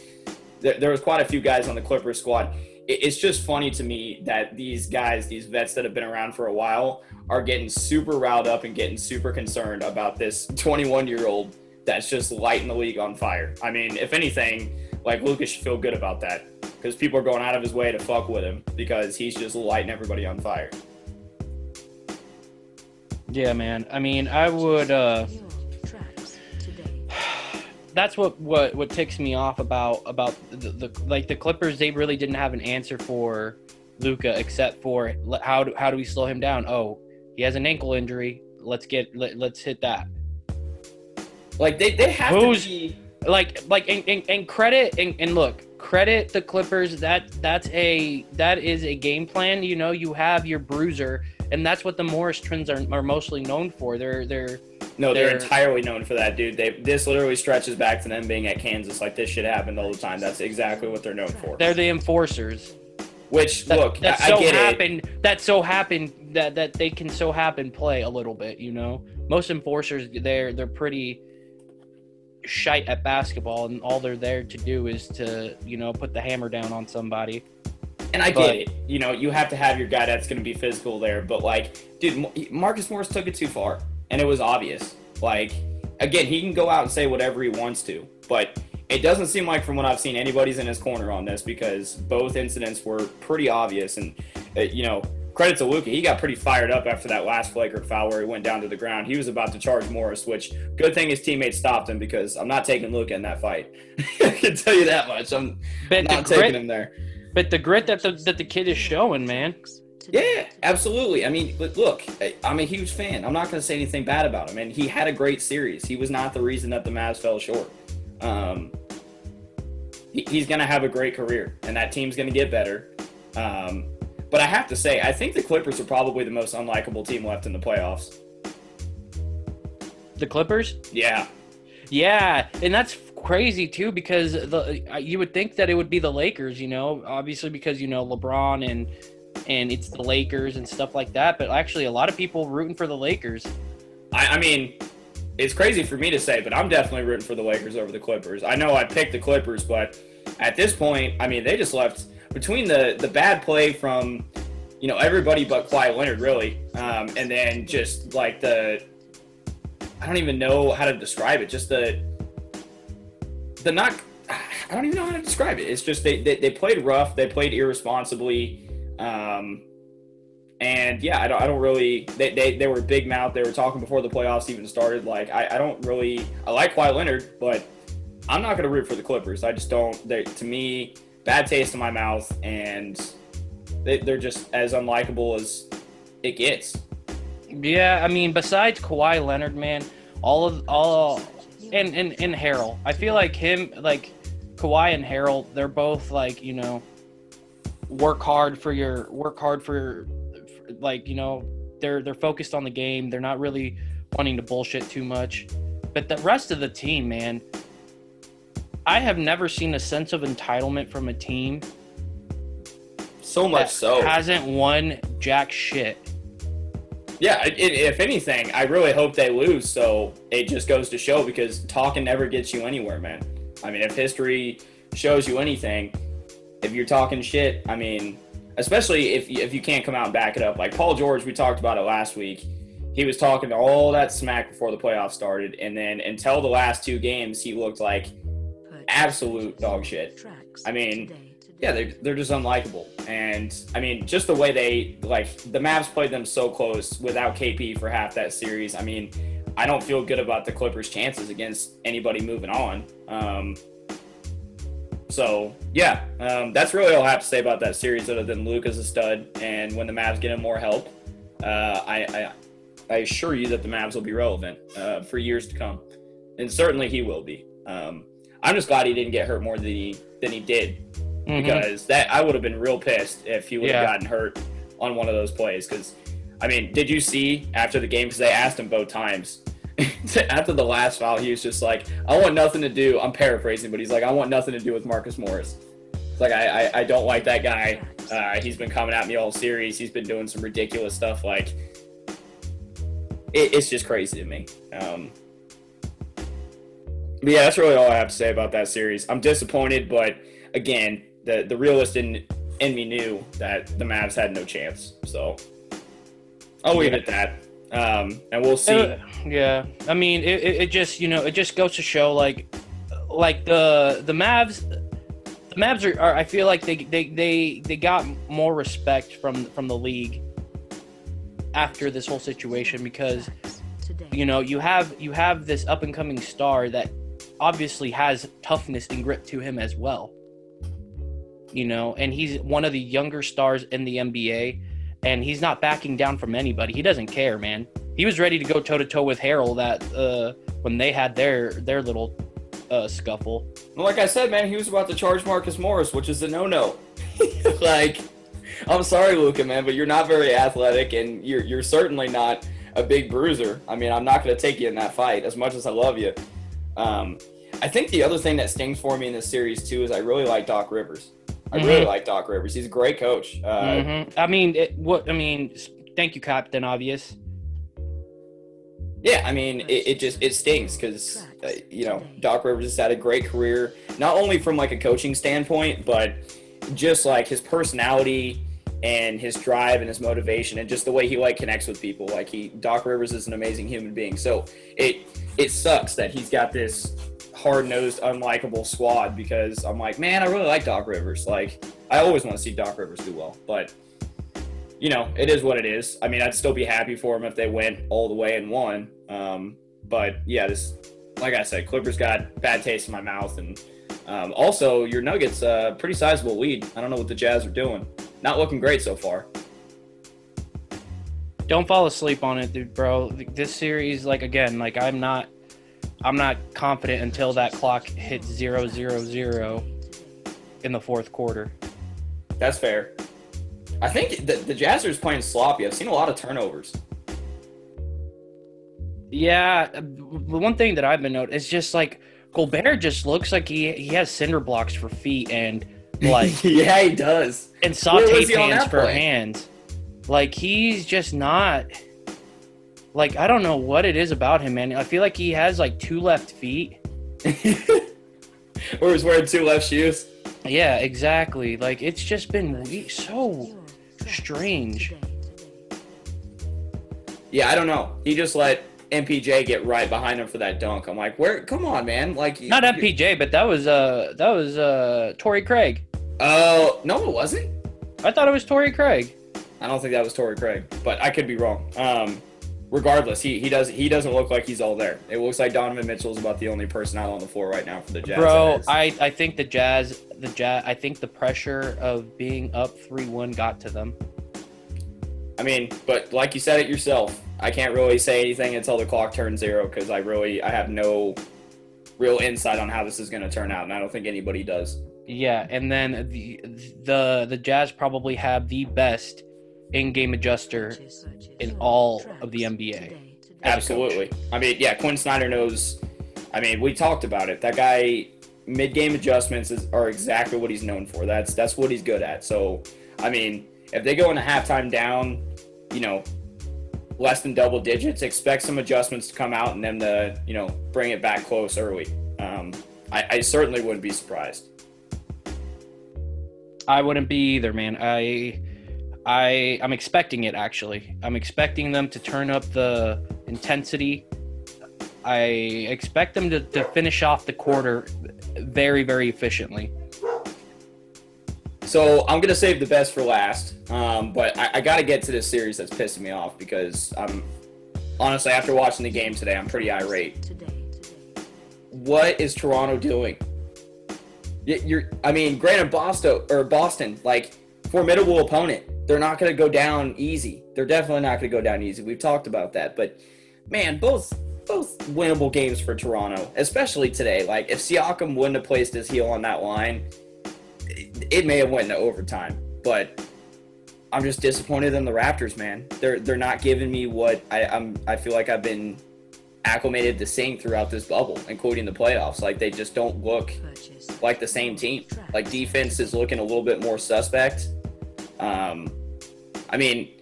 there, was quite a few guys on the Clippers squad. It, it's just funny to me that these guys, these vets that have been around for a while, are getting super riled up and getting super concerned about this 21 year old that's just lighting the league on fire. I mean, if anything, like Luka should feel good about that because people are going out of his way to fuck with him because he's just lighting everybody on fire. Yeah, man. I mean, I would. uh That's what what what ticks me off about about the, the like the Clippers. They really didn't have an answer for Luka except for how do how do we slow him down? Oh, he has an ankle injury. Let's get let, let's hit that. Like they, they have Who's- to be like like and, and, and credit and, and look credit the clippers that that's a that is a game plan you know you have your bruiser and that's what the morris twins are, are mostly known for they're they're no, they're, they're- entirely known for that, dude. They this literally stretches back to them being at Kansas. Like this shit happened all the time. That's exactly what they're known for. they're the enforcers Which that, look, that I, so I get it. happen that so happened that that they can so happen play a little bit you know most enforcers they're they're pretty shite at basketball and all they're there to do is to you know put the hammer down on somebody And I get it. You know, you have to have your guy that's going to be physical there. But like, dude, Marcus Morris took it too far, and it was obvious. Like, again, he can go out and say whatever he wants to, but it doesn't seem like from what I've seen anybody's in his corner on this because both incidents were pretty obvious. And uh, you know, credit to Luka, he got pretty fired up after that last flagrant foul where he went down to the ground. He was about to charge Morris, which good thing his teammates stopped him because I'm not taking Luka in that fight. I can tell you that much. I'm but not taking grit him there. But the grit that the that the kid is showing, man. Yeah, absolutely. I mean, look, I'm a huge fan. I'm not going to say anything bad about him. And he had a great series. He was not the reason that the Mavs fell short. Um, he's going to have a great career, and that team's going to get better. Um, but I have to say, I think the Clippers are probably the most unlikable team left in the playoffs. The Clippers? Yeah. Yeah, and that's crazy too because the you would think that it would be the Lakers, you know, obviously because you know LeBron and and it's the Lakers and stuff like that. But actually, a lot of people rooting for the Lakers. I, I mean, it's crazy for me to say, but I'm definitely rooting for the Lakers over the Clippers. I know I picked the Clippers, but at this point, I mean, they just left between the the bad play from you know everybody but Kawhi Leonard, really, um, and then just like the I don't even know how to describe it. Just the the not I don't even know how to describe it. It's just they they, they played rough. They played irresponsibly. Um, and yeah, I don't, I don't really. They, they, they were big mouth. They were talking before the playoffs even started. Like I, I don't really. I like Kawhi Leonard, but I'm not going to root for the Clippers. I just don't. They to me bad taste in my mouth, and they, they're just as unlikable as it gets. Yeah, I mean, besides Kawhi Leonard, man, all of all and and and Harrell, I feel like him, like Kawhi and Harrell, they're both like you know, work hard for your work hard for, for like you know, they're they're focused on the game. They're not really wanting to bullshit too much. But the rest of the team, man, I have never seen a sense of entitlement from a team. So much so hasn't won jack shit yeah, it, if anything, I really hope they lose. So it just goes to show because talking never gets you anywhere, man. I mean, if history shows you anything, if you're talking shit, I mean, especially if if you can't come out and back it up. Like Paul George, we talked about it last week. He was talking all that smack before the playoffs started, and then until the last two games, he looked like absolute dog shit. I mean yeah, they're, they're just unlikable. And I mean, just the way they like the Mavs played them so close without KP for half that series. I mean, I don't feel good about the Clippers' chances against anybody moving on. Um, so yeah, um, that's really all I have to say about that series, other than Luke is a stud, and when the Mavs get him more help, uh, I, I, I assure you that the Mavs will be relevant uh, for years to come, and certainly he will be. Um, I'm just glad he didn't get hurt more than he than he did mm-hmm. because that I would have been real pissed if he would have yeah. gotten hurt on one of those plays. Because, I mean, did you see after the game? Because they asked him both times. after the last foul, he was just like, "I want nothing to do." I'm paraphrasing, but he's like, "I want nothing to do with Marcus Morris." It's like I, I, I don't like that guy. Uh, he's been coming at me all series. He's been doing some ridiculous stuff. Like, it, it's just crazy to me. Um, but yeah, that's really all I have to say about that series. I'm disappointed, but again, the the realist in in me knew that the Mavs had no chance. So I'll leave it at that, um, and we'll see. Uh, yeah, I mean, it, it just you know it just goes to show like like the the Mavs. The Mavs are, are I feel like they, they they they got more respect from from the league after this whole situation because you know you have you have this up and coming star that obviously has toughness and grit to him as well you know, and he's one of the younger stars in the NBA, and he's not backing down from anybody. He doesn't care, man. He was ready to go toe to toe with Harrell that uh, when they had their their little uh, scuffle. Well, like I said, man, he was about to charge Marcus Morris, which is a no no. like, I'm sorry, Luka, man, but you're not very athletic, and you're you're certainly not a big bruiser. I mean, I'm not going to take you in that fight as much as I love you. Um, I think the other thing that stings for me in this series too is I really like Doc Rivers. I mm-hmm. really like Doc Rivers. He's a great coach. Uh, mm-hmm. I mean, it, what I mean. Thank you, Captain Obvious. Yeah, I mean, it, it just it stings because uh, you know Doc Rivers has had a great career, not only from like a coaching standpoint, but just like his personality and his drive and his motivation and just the way he like connects with people. Like he, Doc Rivers is an amazing human being. So it it sucks that he's got this hard nosed, unlikable squad because I'm like, man, I really like Doc Rivers. Like, I always want to see Doc Rivers do well, but you know, it is what it is. I mean, I'd still be happy for him if they went all the way and won. Um, but yeah, this, like I said, Clippers got bad taste in my mouth, and um, also your Nuggets, uh, pretty sizable lead. I don't know what the Jazz are doing. Not looking great so far. Don't fall asleep on it, dude, bro. This series, like again, like I'm not, I'm not confident until that clock hits zero zero zero in the fourth quarter. That's fair. I think the, the Jazz are playing sloppy. I've seen a lot of turnovers. Yeah, the one thing that I've been noting is just like Gobert just looks like he he has cinder blocks for feet and like yeah, he does. And saute pans for play? hands. Like he's just not like I don't know what it is about him, man. I feel like he has like two left feet. or he's wearing two left shoes. Yeah, exactly. Like it's just been so strange. Yeah, I don't know. He just let MPJ get right behind him for that dunk. I'm like, where? Come on, man! Like not MPJ, but that was uh that was uh Torrey Craig. Oh uh, no, it wasn't. I thought it was Torrey Craig. I don't think that was Torrey Craig, but I could be wrong. Um, regardless, he, he does he doesn't look like he's all there. It looks like Donovan Mitchell is about the only person out on the floor right now for the Jazz. Bro, I, I think the Jazz the Jazz I think the pressure of being up three one got to them. I mean, but like you said it yourself, I can't really say anything until the clock turns zero because I really I have no real insight on how this is going to turn out, and I don't think anybody does. Yeah, and then the the the Jazz probably have the best in-game adjuster in all of the NBA. Absolutely. I mean, yeah, Quin Snyder knows. I mean, we talked about it. That guy, mid-game adjustments is, are exactly what he's known for. That's that's what he's good at. So, I mean, if they go into halftime down, you know, less than double digits, expect some adjustments to come out and then to you know bring it back close early. Um, I, I certainly wouldn't be surprised. I wouldn't be either, man. I I I'm expecting it actually. I'm expecting them to turn up the intensity. I expect them to, to finish off the quarter very very efficiently. So I'm gonna save the best for last, um, but I, I got to get to this series that's pissing me off because I'm honestly after watching the game today, I'm pretty irate. What is Toronto doing? You're, I mean, granted, Boston or Boston, like formidable opponent. They're not going to go down easy. They're definitely not going to go down easy. We've talked about that, but man, both both winnable games for Toronto, especially today. Like if Siakam wouldn't have placed his heel on that line, it, may have went into overtime. But I'm just disappointed in the Raptors, man. They're they're not giving me what I, I'm. I feel like I've been acclimated to seeing throughout this bubble, including the playoffs. Like they just don't look like the same team. Like defense is looking a little bit more suspect. Um, I mean,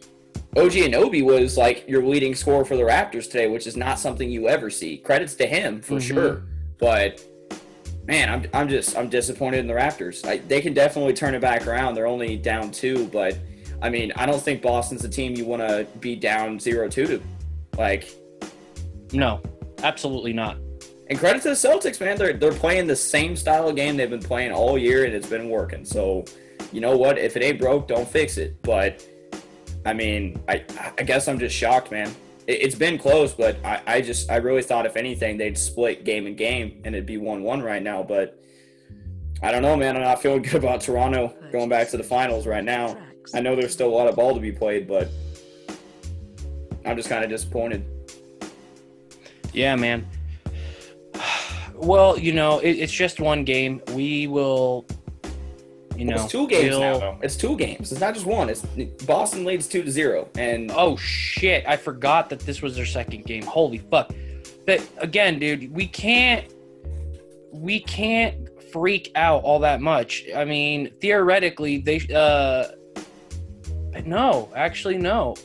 OG Anunoby was like your leading scorer for the Raptors today, which is not something you ever see. Credits to him for mm-hmm. sure, but man, I'm, I'm just I'm disappointed in the Raptors. I, they can definitely turn it back around. They're only down two, but I mean, I don't think Boston's a team you want to be down zero two to. Like, no, absolutely not. And credit to the Celtics, man. They're they're playing the same style of game they've been playing all year, and it's been working. So you know what? If it ain't broke, don't fix it. But I mean, I I guess I'm just shocked, man. It, has been close, but I, I just I really thought if anything they'd split game and game and it'd be one one right now. But I don't know, man. I'm not feeling good about Toronto going back to the finals right now. I know there's still a lot of ball to be played, but I'm just kind of disappointed. Yeah, man. Well, you know, it, it's just one game. We will you know, it's two games now. Though. It's two games. It's not just one. It's Boston leads two to zero. And oh shit, I forgot that this was their second game. Holy fuck! But again, dude, we can't we can't freak out all that much. I mean, theoretically, they uh, no, actually, no.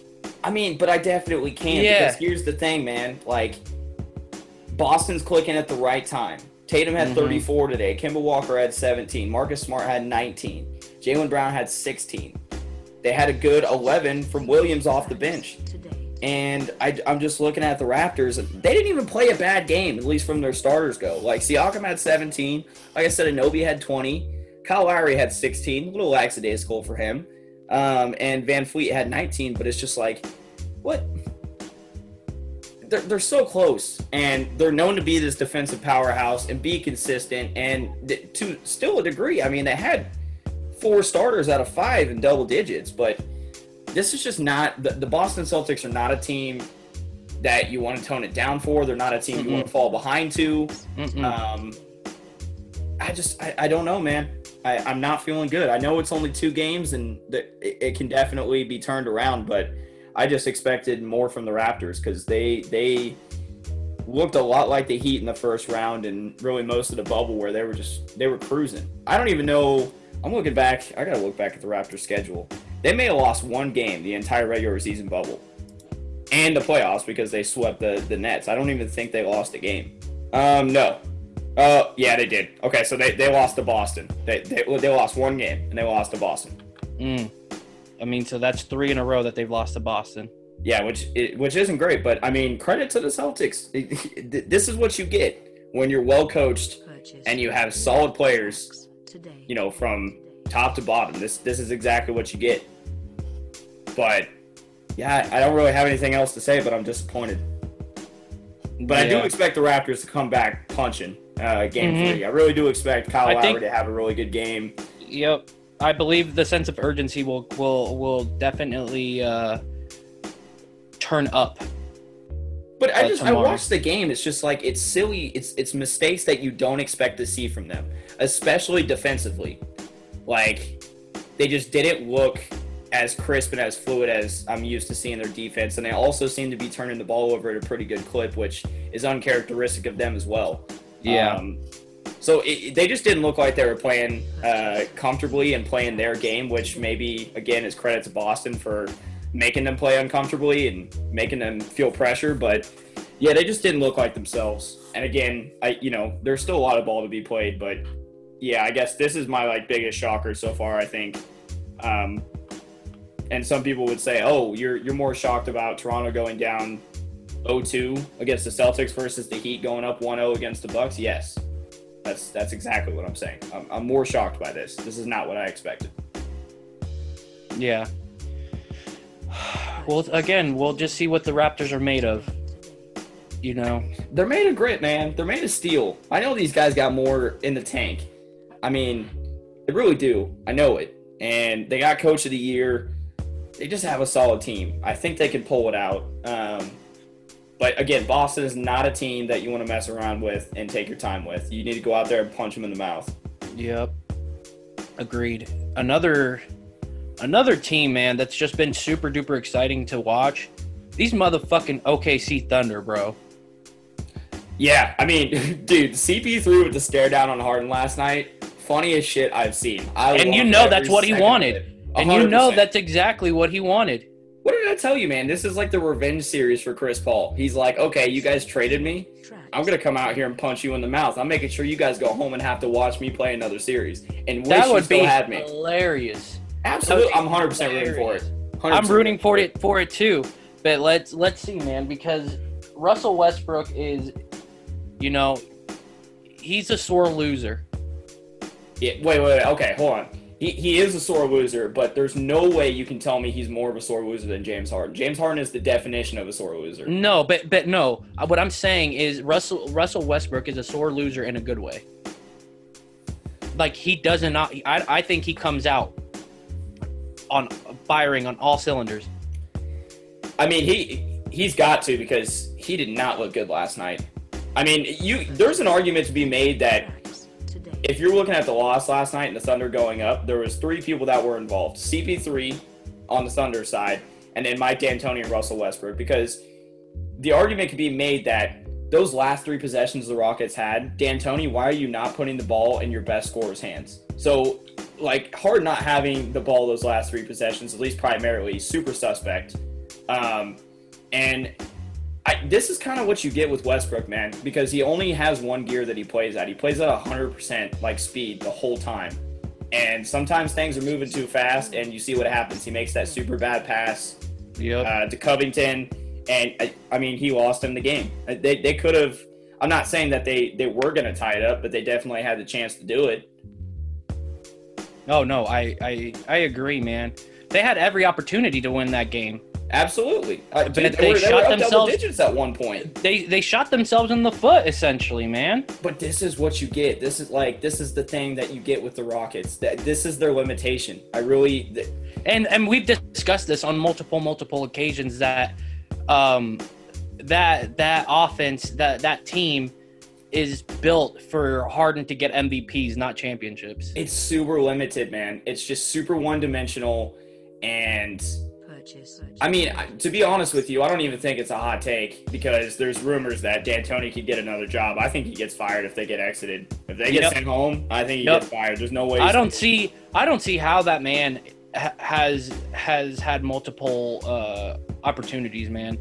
I mean, but I definitely can yeah. because here's the thing, man. Like, Boston's clicking at the right time. Tatum had mm-hmm. 34 today. Kemba Walker had 17. Marcus Smart had 19. Jaylen Brown had 16. They had a good 11 from Williams off the bench. And I, am just looking at the Raptors. They didn't even play a bad game, at least from their starters go. Like Siakam had 17. Like I said, Anunoby had 20. Kyle Lowry had 16. A little lackadaisical for him. Um, and VanVleet had 19. But it's just like, what? They're, they're so close and they're known to be this defensive powerhouse and be consistent and to still a degree i mean they had four starters out of five in double digits but this is just not the, the Boston Celtics are not a team that you want to tone it down for. They're not a team you want to fall behind to. Mm-mm. Um, I just I, I don't know, man. I, I'm not feeling good. I know it's only two games and that it, it can definitely be turned around, but I just expected more from the Raptors because they they looked a lot like the Heat in the first round and really most of the bubble where they were just they were cruising. I don't even know. I'm looking back. I gotta look back at the Raptors schedule. They may have lost one game the entire regular season bubble and the playoffs because they swept the the Nets. I don't even think they lost a game. Um, no. Uh, yeah, they did. Okay, so they, they lost to Boston. They, they they lost one game and they lost to Boston. Mm. I mean, so that's three in a row that they've lost to Boston. Yeah, which i- which isn't great, but I mean, credit to the Celtics. This is what you get when you're well coached and you have solid players. You know, from top to bottom. This this is exactly what you get. But yeah, I don't really have anything else to say, but I'm disappointed. But I do expect the Raptors to come back punching uh, game Mhm. three. I really do expect Kyle I Lowry think- to have a really good game. Yep. I believe the sense of urgency will will will definitely uh, turn up. But I uh, just I watched the game. It's just like it's silly. It's it's mistakes that you don't expect to see from them, especially defensively. Like they just didn't look as crisp and as fluid as I'm used to seeing their defense, and they also seem to be turning the ball over at a pretty good clip, which is uncharacteristic of them as well. Yeah. Um, so it, they just didn't look like they were playing uh, comfortably and playing their game, which maybe again is credit to Boston for making them play uncomfortably and making them feel pressure. But yeah, they just didn't look like themselves. And again, I you know there's still a lot of ball to be played, but yeah, I guess this is my like biggest shocker so far. I think. Um, and some people would say, "Oh, you're you're more shocked about Toronto going down 0-2 against the Celtics versus the Heat going up 1-0 against the Bucks." Yes, that's that's exactly what I'm saying. I'm, I'm more shocked by this. This is not what I expected. Yeah. Well, again, we'll just see what the Raptors are made of. You know. They're made of grit, man. They're made of steel. I know these guys got more in the tank. I mean, they really do. I know it. And they got coach of the year. They just have a solid team. I think they can pull it out. Um, but again, Boston is not a team that you want to mess around with and take your time with. You need to go out there and punch them in the mouth. Yep. Agreed. Another another team, man, that's just been super duper exciting to watch. These motherfucking OKC Thunder, bro. Yeah, I mean, dude, CP3 with the stare down on Harden last night, funniest shit I've seen. I And you know that's what he wanted. And you know that's exactly what he wanted. What did I tell you, man? This is like the revenge series for Chris Paul. He's like, okay, you guys traded me. I'm gonna come out here and punch you in the mouth. I'm making sure you guys go home and have to watch me play another series and That would still be had me. hilarious. Absolutely, I'm 100 percent rooting for it. I'm rooting for it for it too. But let's let's see, man, because Russell Westbrook is, you know, he's a sore loser. Yeah, wait, wait, wait. Okay, hold on. He, he is a sore loser, but there's no way you can tell me he's more of a sore loser than James Harden. James Harden is the definition of a sore loser. No, but but no. Uh, What I'm saying is Russell Russell Westbrook is a sore loser in a good way. Like he doesn't not. I I think he comes out on firing on all cylinders. I mean, he he's got to because he did not look good last night. I mean, you there's an argument to be made that if you're looking at the loss last night and the Thunder going up, there was three people that were involved: CP3 on the Thunder side, and then Mike D'Antoni and Russell Westbrook. Because the argument could be made that those last three possessions the Rockets had, D'Antoni, why are you not putting the ball in your best scorer's hands? So, like, hard not having the ball those last three possessions, at least primarily, super suspect. Um, and I, this is kind of what you get with Westbrook, man, because he only has one gear that he plays at. He plays at 100% like speed the whole time. And sometimes things are moving too fast, and you see what happens. He makes that super bad pass Yep. uh, to Covington, and I, I mean, he lost him the game. Uh, They, they could have. I'm not saying that they, they were going to tie it up, but they definitely had the chance to do it. Oh no, I I I agree, man. They had every opportunity to win that game. Absolutely. Uh, But dude, they were, shot up themselves- digits at one point. They they shot themselves in the foot essentially, man. But this is what you get. This is like this is the thing that you get with the Rockets. That this is their limitation. I really, th- and and we've discussed this on multiple multiple occasions that um that that offense that that team is built for Harden to get MVPs, not championships. It's super limited, man. It's just super one dimensional. And I mean, to be honest with you, I don't even think it's a hot take because there's rumors that D'Antoni could get another job. I think he gets fired if they get exited. If they get yep. sent home, I think he yep. gets fired. There's no way. I don't see. I don't see how that man ha- has has had multiple uh, opportunities, man.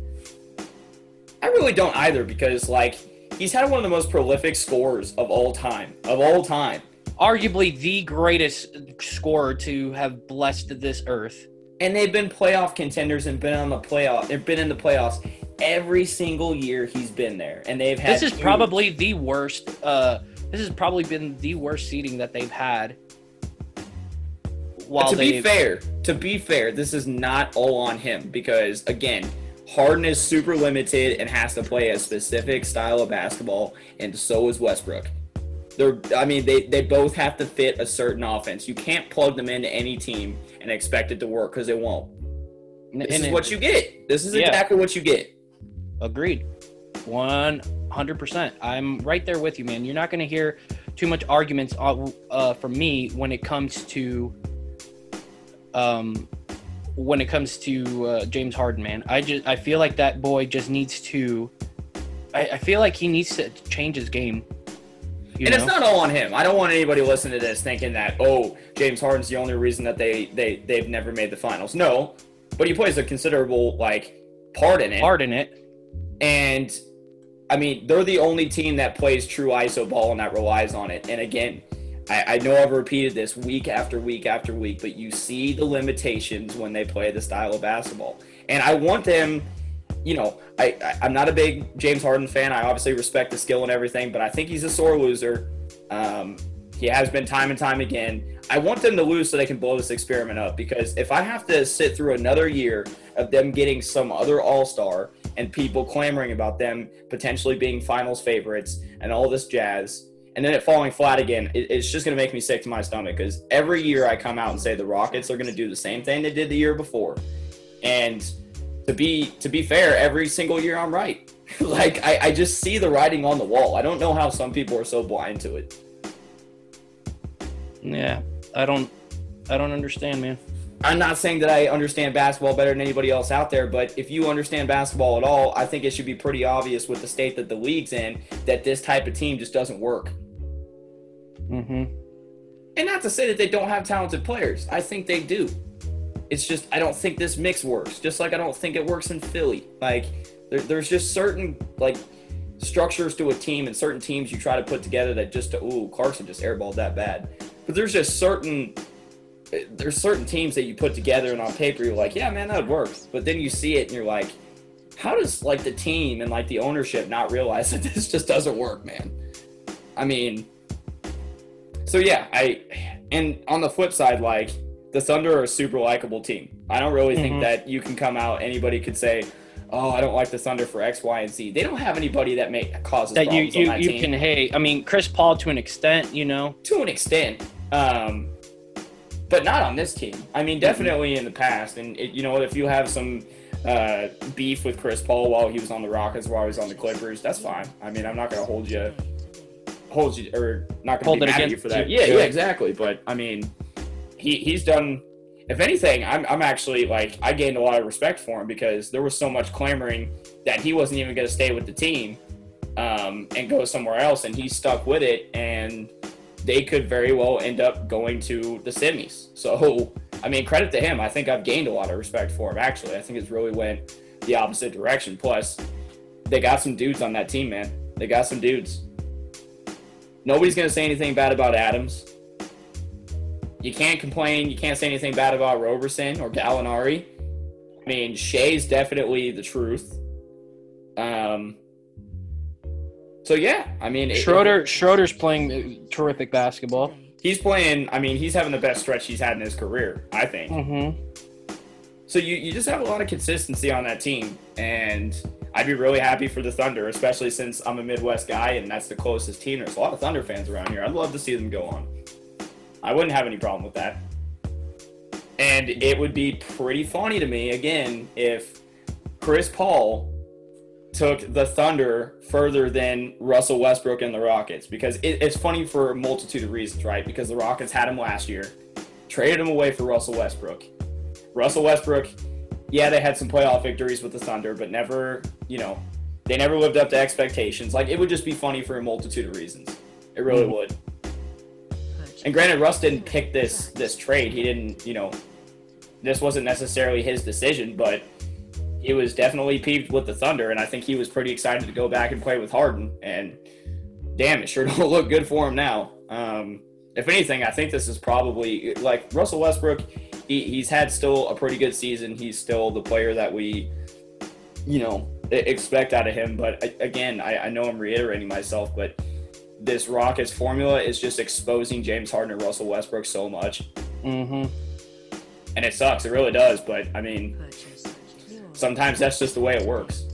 I really don't either because like he's had one of the most prolific scores of all time. Of all time. Arguably the greatest scorer to have blessed this earth. And they've been playoff contenders and been on the playoff. They've been in the playoffs every single year he's been there, and they've had. This is two. probably the worst. Uh, this has probably been the worst seating that they've had. While to be fair, to be fair, this is not all on him because again, Harden is super limited and has to play a specific style of basketball, and so is Westbrook. They're, I mean, they, they both have to fit a certain offense. You can't plug them into any team and expect it to work because it won't. This and is it, what you get. This is yeah. exactly what you get. Agreed. 100%. I'm right there with you, man. You're not going to hear too much arguments uh, uh, from me when it comes to um, when it comes to uh, James Harden, man. I just I feel like that boy just needs to. I, I feel like he needs to change his game. And know? it's not all on him. I don't want anybody listening to this thinking that oh James Harden's the only reason that they they they've never made the finals. No, but he plays a considerable like part in it. Part in it. And I mean, they're the only team that plays true ISO ball and that relies on it. And again, I, I, know I've repeated this week after week after week, but you see the limitations when they play the style of basketball. And I want them, you know, I, I, am not a big James Harden fan. I obviously respect the skill and everything, but I think he's a sore loser. Um, he has been time and time again. I want them to lose so they can blow this experiment up because if I have to sit through another year of them getting some other all star and people clamoring about them potentially being finals favorites and all this jazz, and then it falling flat again, it, it's just going to make me sick to my stomach because every year I come out and say the Rockets are going to do the same thing they did the year before, and to be to be fair, every single year I'm right. like I, I just see the writing on the wall. I don't know how some people are so blind to it. Yeah, I don't, I don't understand, man. I'm not saying that I understand basketball better than anybody else out there, but if you understand basketball at all, I think it should be pretty obvious with the state that the league's in that this type of team just doesn't work. Mm-hmm. And not to say that they don't have talented players. I think they do. It's just I don't think this mix works. Just like I don't think it works in Philly. Like there, there's just certain like structures to a team and certain teams you try to put together that just to, ooh Clarkson just airballed that bad. But there's just certain there's certain teams that you put together and on paper you're like, yeah, man, that works. But then you see it and you're like, how does like the team and like the ownership not realize that this just doesn't work, man? I mean, so yeah, I and on the flip side, like the Thunder are a super likable team. I don't really mm-hmm. think that you can come out. Anybody could say, "Oh, I don't like the Thunder for X, Y, and Z." They don't have anybody that make causes that you you, that you team. can hate. I mean, Chris Paul to an extent, you know, to an extent. Um, but not on this team. I mean, definitely in the past. And it, you know, if you have some uh, beef with Chris Paul while he was on the Rockets, while he was on the Clippers, that's fine. I mean, I'm not going to hold you, hold you, or not going to be mad at you for that. You. Yeah, yeah, exactly. But I mean, he he's done. If anything, I'm, I'm actually like I gained a lot of respect for him because there was so much clamoring that he wasn't even going to stay with the team um, and go somewhere else, and he stuck with it and they could very well end up going to the semis. So, I mean, credit to him. I think I've gained a lot of respect for him, actually. I think it's really went the opposite direction. Plus, they got some dudes on that team, man. They got some dudes. Nobody's going to say anything bad about Adams. You can't complain. You can't say anything bad about Roberson or Gallinari. I mean, Shai's definitely the truth. Um, so yeah, I mean Schroeder. It, Schroeder's playing terrific basketball. He's playing. I mean, he's having the best stretch he's had in his career. I think. Mm-hmm. So you you just have a lot of consistency on that team, and I'd be really happy for the Thunder, especially since I'm a Midwest guy and that's the closest team. There's a lot of Thunder fans around here. I'd love to see them go on. I wouldn't have any problem with that. And it would be pretty funny to me again if Chris Paul took the Thunder further than Russell Westbrook and the Rockets because it, it's funny for a multitude of reasons, right? Because the Rockets had him last year, traded him away for Russell Westbrook. Russell Westbrook, yeah, they had some playoff victories with the Thunder, but never, you know, they never lived up to expectations. Like it would just be funny for a multitude of reasons. It really mm-hmm. would. And granted, Russ didn't pick this this trade. He didn't, you know, this wasn't necessarily his decision, but he was definitely peeved with the Thunder, and I think he was pretty excited to go back and play with Harden. And damn, it sure don't look good for him now. Um, if anything, I think this is probably like Russell Westbrook. He, he's had still a pretty good season. He's still the player that we, you know, expect out of him. But again, I, I know I'm reiterating myself, but this Rockets formula is just exposing James Harden and Russell Westbrook so much. Mm-hmm. And it sucks. It really does. But I mean, sometimes that's just the way it works.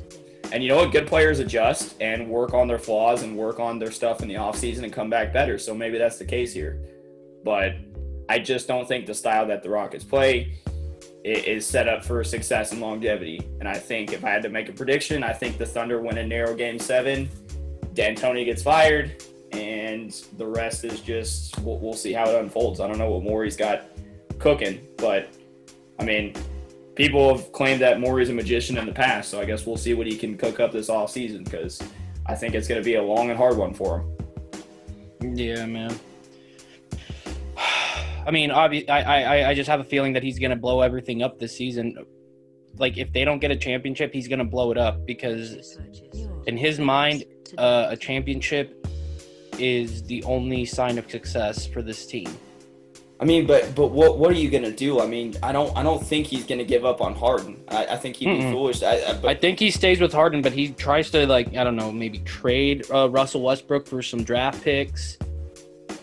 And you know what? Good players adjust and work on their flaws and work on their stuff in the offseason and come back better. So maybe that's the case here. But I just don't think the style that the Rockets play is set up for success and longevity. And I think if I had to make a prediction, I think the Thunder win a narrow game seven. D'Antoni gets fired, and the rest is just we'll, we'll see how it unfolds. I don't know what Morey's got cooking, but I mean, people have claimed that Morey's a magician in the past, so I guess we'll see what he can cook up this off season because I think it's going to be a long and hard one for him. Yeah, man. I mean, obviously, I, I I just have a feeling that he's going to blow everything up this season. Like, if they don't get a championship, he's going to blow it up because, in his mind, uh, a championship is the only sign of success for this team. I mean, but but what what are you gonna do? I mean, I don't I don't think he's gonna give up on Harden. I, I think he'd be Mm-mm. foolish. I, I, but, I, think he stays with Harden, but he tries to like I don't know maybe trade uh, Russell Westbrook for some draft picks.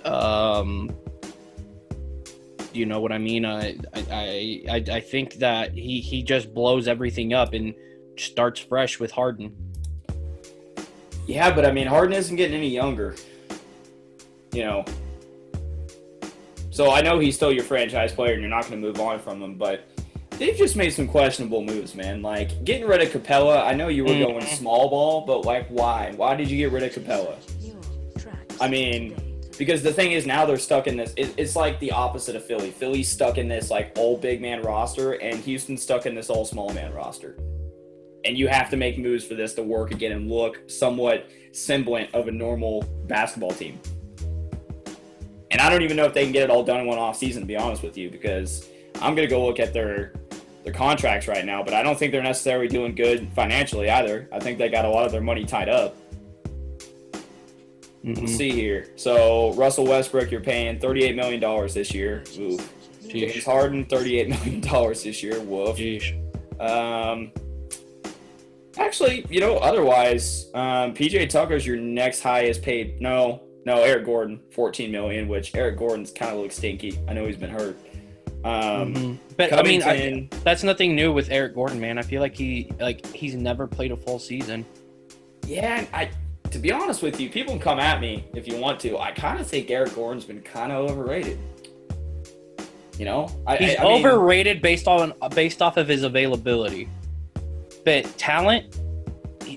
Um, you know what I mean? I I I, I think that he he just blows everything up and starts fresh with Harden. Yeah, but I mean, Harden isn't getting any younger. You know, so I know he's still your franchise player and you're not going to move on from him, but they've just made some questionable moves, man. Like getting rid of Capela, I know you were mm-hmm. going small ball, but like why? Why did you get rid of Capela? I mean, because the thing is now they're stuck in this. it's like the opposite of Philly. Philly's stuck in this like old big man roster, and Houston's stuck in this old small man roster. And you have to make moves for this to work again and look somewhat semblant of a normal basketball team. And I don't even know if they can get it all done in one off season, to be honest with you, because I'm gonna go look at their their contracts right now, but I don't think they're necessarily doing good financially either. I think they got a lot of their money tied up. Mm-hmm. Let's see here. So Russell Westbrook, you're paying $38 million this year. Ooh. James Harden, $38 million this year. Woof. Um, actually, you know, otherwise, um, PJ Tucker's your next highest paid. No, no, Eric Gordon, 14 million, which Eric Gordon's kind of looks stinky. I know he's been hurt. Um, mm-hmm. But Covington, I mean, I, that's nothing new with Eric Gordon, man. I feel like he like he's never played a full season. Yeah, I to be honest with you, people can come at me if you want to. I kind of think Eric Gordon's been kind of overrated. You know, I, he's I, overrated based on based off of his availability, but talent,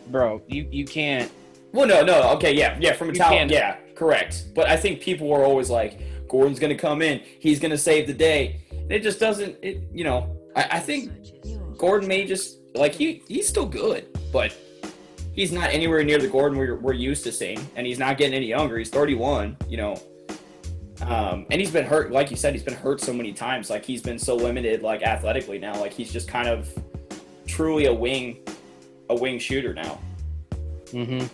bro, you you can't. Well, no, no, okay, yeah, yeah, from a talent, yeah, Correct. But I think people were always like, Gordon's going to come in. He's going to save the day. And it just doesn't, it, you know, I, I think Gordon may just, like, he he's still good, but he's not anywhere near the Gordon we're, we're used to seeing. And he's not getting any younger. He's 31, you know. Um, and he's been hurt, like you said, he's been hurt so many times. Like, he's been so limited, like, athletically now. Like, he's just kind of truly a wing, a wing shooter now. Mm-hmm.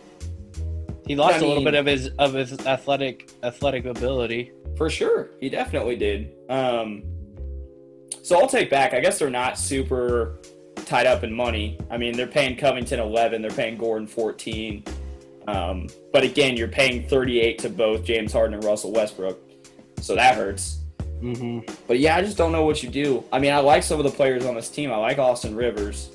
He lost I mean, a little bit of his of his athletic athletic ability. For sure, he definitely did. Um, so I'll take back. I guess they're not super tied up in money. I mean, they're paying Covington 11, they're paying Gordon 14. Um, but again, you're paying 38 to both James Harden and Russell Westbrook, so that hurts. Mm-hmm. But yeah, I just don't know what you do. I mean, I like some of the players on this team. I like Austin Rivers.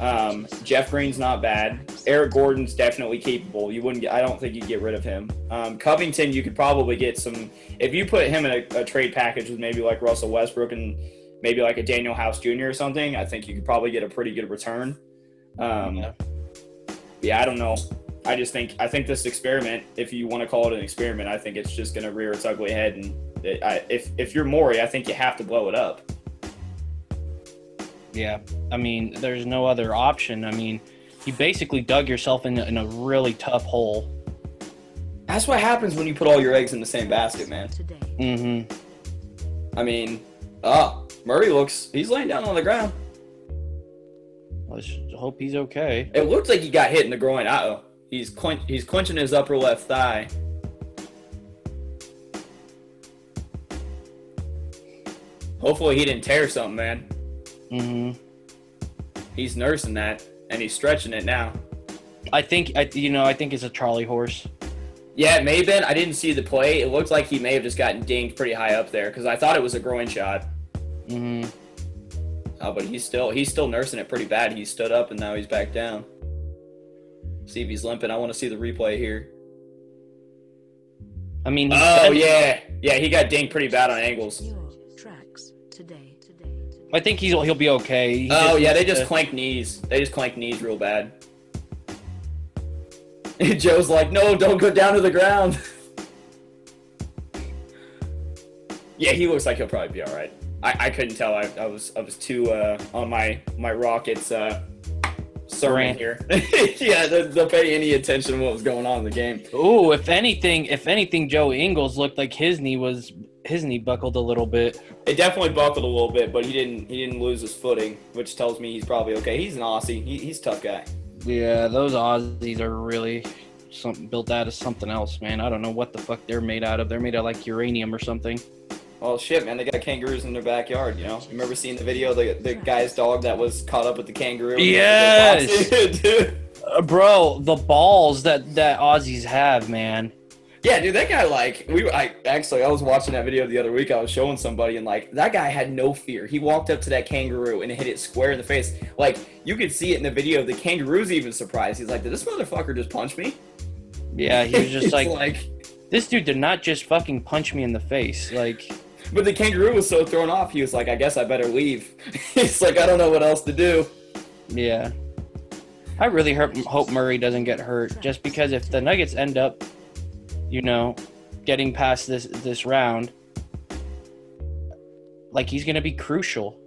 Um, Jeff Green's not bad. Eric Gordon's definitely capable. You wouldn't. Get, I don't think you'd get rid of him. Um, Covington, you could probably get some if you put him in a, a, trade package with maybe like Russell Westbrook and maybe like a Danuel House Jr. or something, I think you could probably get a pretty good return. Um, Yeah. yeah, I don't know. I just think I think this experiment, if you want to call it an experiment, I think it's just going to rear its ugly head. And it, I, if if you're Morey, I think you have to blow it up. Yeah, I mean, there's no other option. I mean, you basically dug yourself in, in a really tough hole. That's what happens when you put all your eggs in the same basket, man. Today. Mm-hmm. I mean, ah, Murray looks he's laying down on the ground. Let's hope he's okay. It looks like he got hit in the groin. Uh oh, he's clen- he's clenching his upper left thigh. Hopefully he didn't tear something, man. Mm-hmm. He's nursing that and he's stretching it now. I think, I, you know, I think it's a Charlie horse. Yeah, it may have been. I didn't see the play. It looked like he may have just gotten dinged pretty high up there because I thought it was a groin shot. Mm-hmm. Oh, but he's still he's still nursing it pretty bad. He stood up and now he's back down. See if he's limping. I want to see the replay here. I mean, Oh yeah, yeah. He got dinged pretty bad on Ingles. I think he's he'll be okay. He Oh yeah, they just to- clank knees. They just clank knees real bad. Joe's like, no, don't go down to the ground. yeah, he looks like he'll probably be all right. I, I couldn't tell. I, I was I was too uh, on my my Rockets uh, here. yeah, to, to pay any attention to what was going on in the game. Ooh, if anything, if anything, Joe Ingles looked like his knee was his knee buckled a little bit. It definitely buckled a little bit, but he didn't he didn't lose his footing, which tells me he's probably okay. He's an Aussie. He, he's a tough guy. Yeah, those Aussies are really something built out of something else, man. I don't know what the fuck they're made out of. They're made out of like uranium or something. Well, shit, man, they got kangaroos in their backyard. You know, remember seeing the video the the guy's dog that was caught up with the kangaroo? Yes! dude. Uh, bro, the balls that that Aussies have, man. Yeah, dude, that guy like we. I actually I was watching that video the other week. I was showing somebody and like that guy had no fear. He walked up to that kangaroo and hit it square in the face. Like you could see it in the video. The kangaroo's even surprised. He's like, "Did this motherfucker just punch me?" Yeah, he was just like, like. this dude did not just fucking punch me in the face. Like, But the kangaroo was so thrown off. He was like, "I guess I better leave." He's like, "I don't know what else to do." yeah. I really hope, hope Murray doesn't get hurt, just because if the Nuggets end up, you know, getting past this this round, like he's gonna be crucial.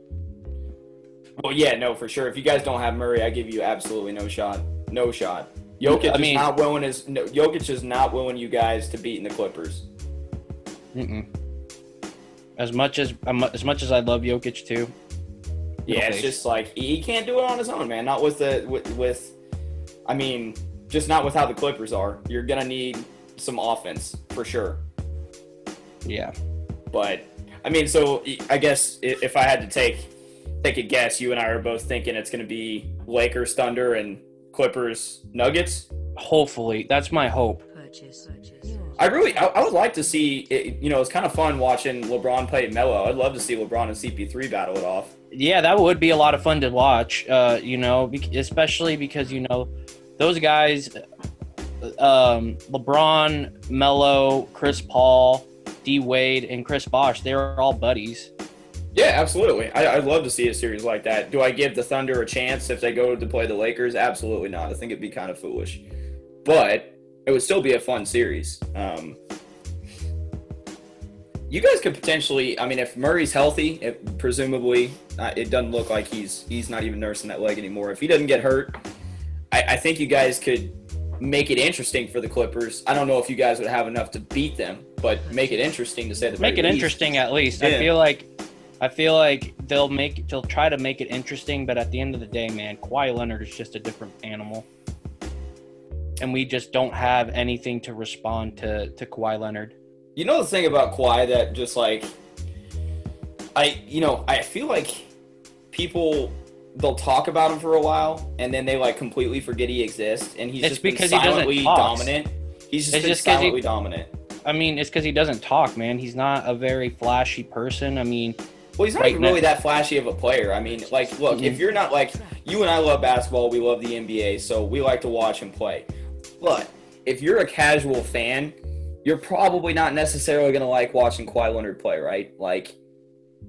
Well, yeah, no, for sure. If you guys don't have Murray, I give you absolutely no shot. No shot. Jokic I mean- is not willing. Is no, Jokic is not willing you guys to beat in the Clippers. Mm-mm. As much as um, as much as I love Jokic too, Yeah, it's just like he can't do it on his own, man. Not with the with, with I mean, just not with how the Clippers are. You're gonna need some offense for sure. yeah. But I mean, so I guess if I had to take take a guess, you and I are both thinking it's gonna be Lakers, Thunder, and Clippers, Nuggets. Hopefully, that's my hope. Purchase. Purchase. I really, I, I would like to see. It, you know, it's kind of fun watching LeBron play Melo. I'd love to see LeBron and CP3 battle it off. Yeah, that would be a lot of fun to watch. Uh, you know, especially because you know those guys, um, LeBron, Melo, Chris Paul, D Wade, and Chris Bosh. They're all buddies. Yeah, absolutely. I, I'd love to see a series like that. Do I give the Thunder a chance if they go to play the Lakers? Absolutely not. I think it'd be kind of foolish, but it would still be a fun series. Um, you guys could potentially. I mean, if Murray's healthy, if, presumably uh, it doesn't look like he's he's not even nursing that leg anymore. If he doesn't get hurt, I, I think you guys could make it interesting for the Clippers. I don't know if you guys would have enough to beat them, but make it interesting to say the Make it least. interesting at least. I feel like. I feel like they'll make they'll try to make it interesting, but at the end of the day, man, Kawhi Leonard is just a different animal, and we just don't have anything to respond to to Kawhi Leonard. You know the thing about Kawhi that just like I you know, I feel like people they'll talk about him for a while and then they like completely forget he exists and he's It's just because he doesn't silently talk. dominant. He's just It's been just 'cause he- silently dominant. I mean, it's because he doesn't talk, man. He's not a very flashy person. I mean, Well, he's not even really that flashy of a player. I mean, like, look, if Mhm. you're not like you and I love basketball, we love the NBA, so we like to watch him play. But if you're a casual fan, you're probably not necessarily going to like watching Kawhi Leonard play, right? Like,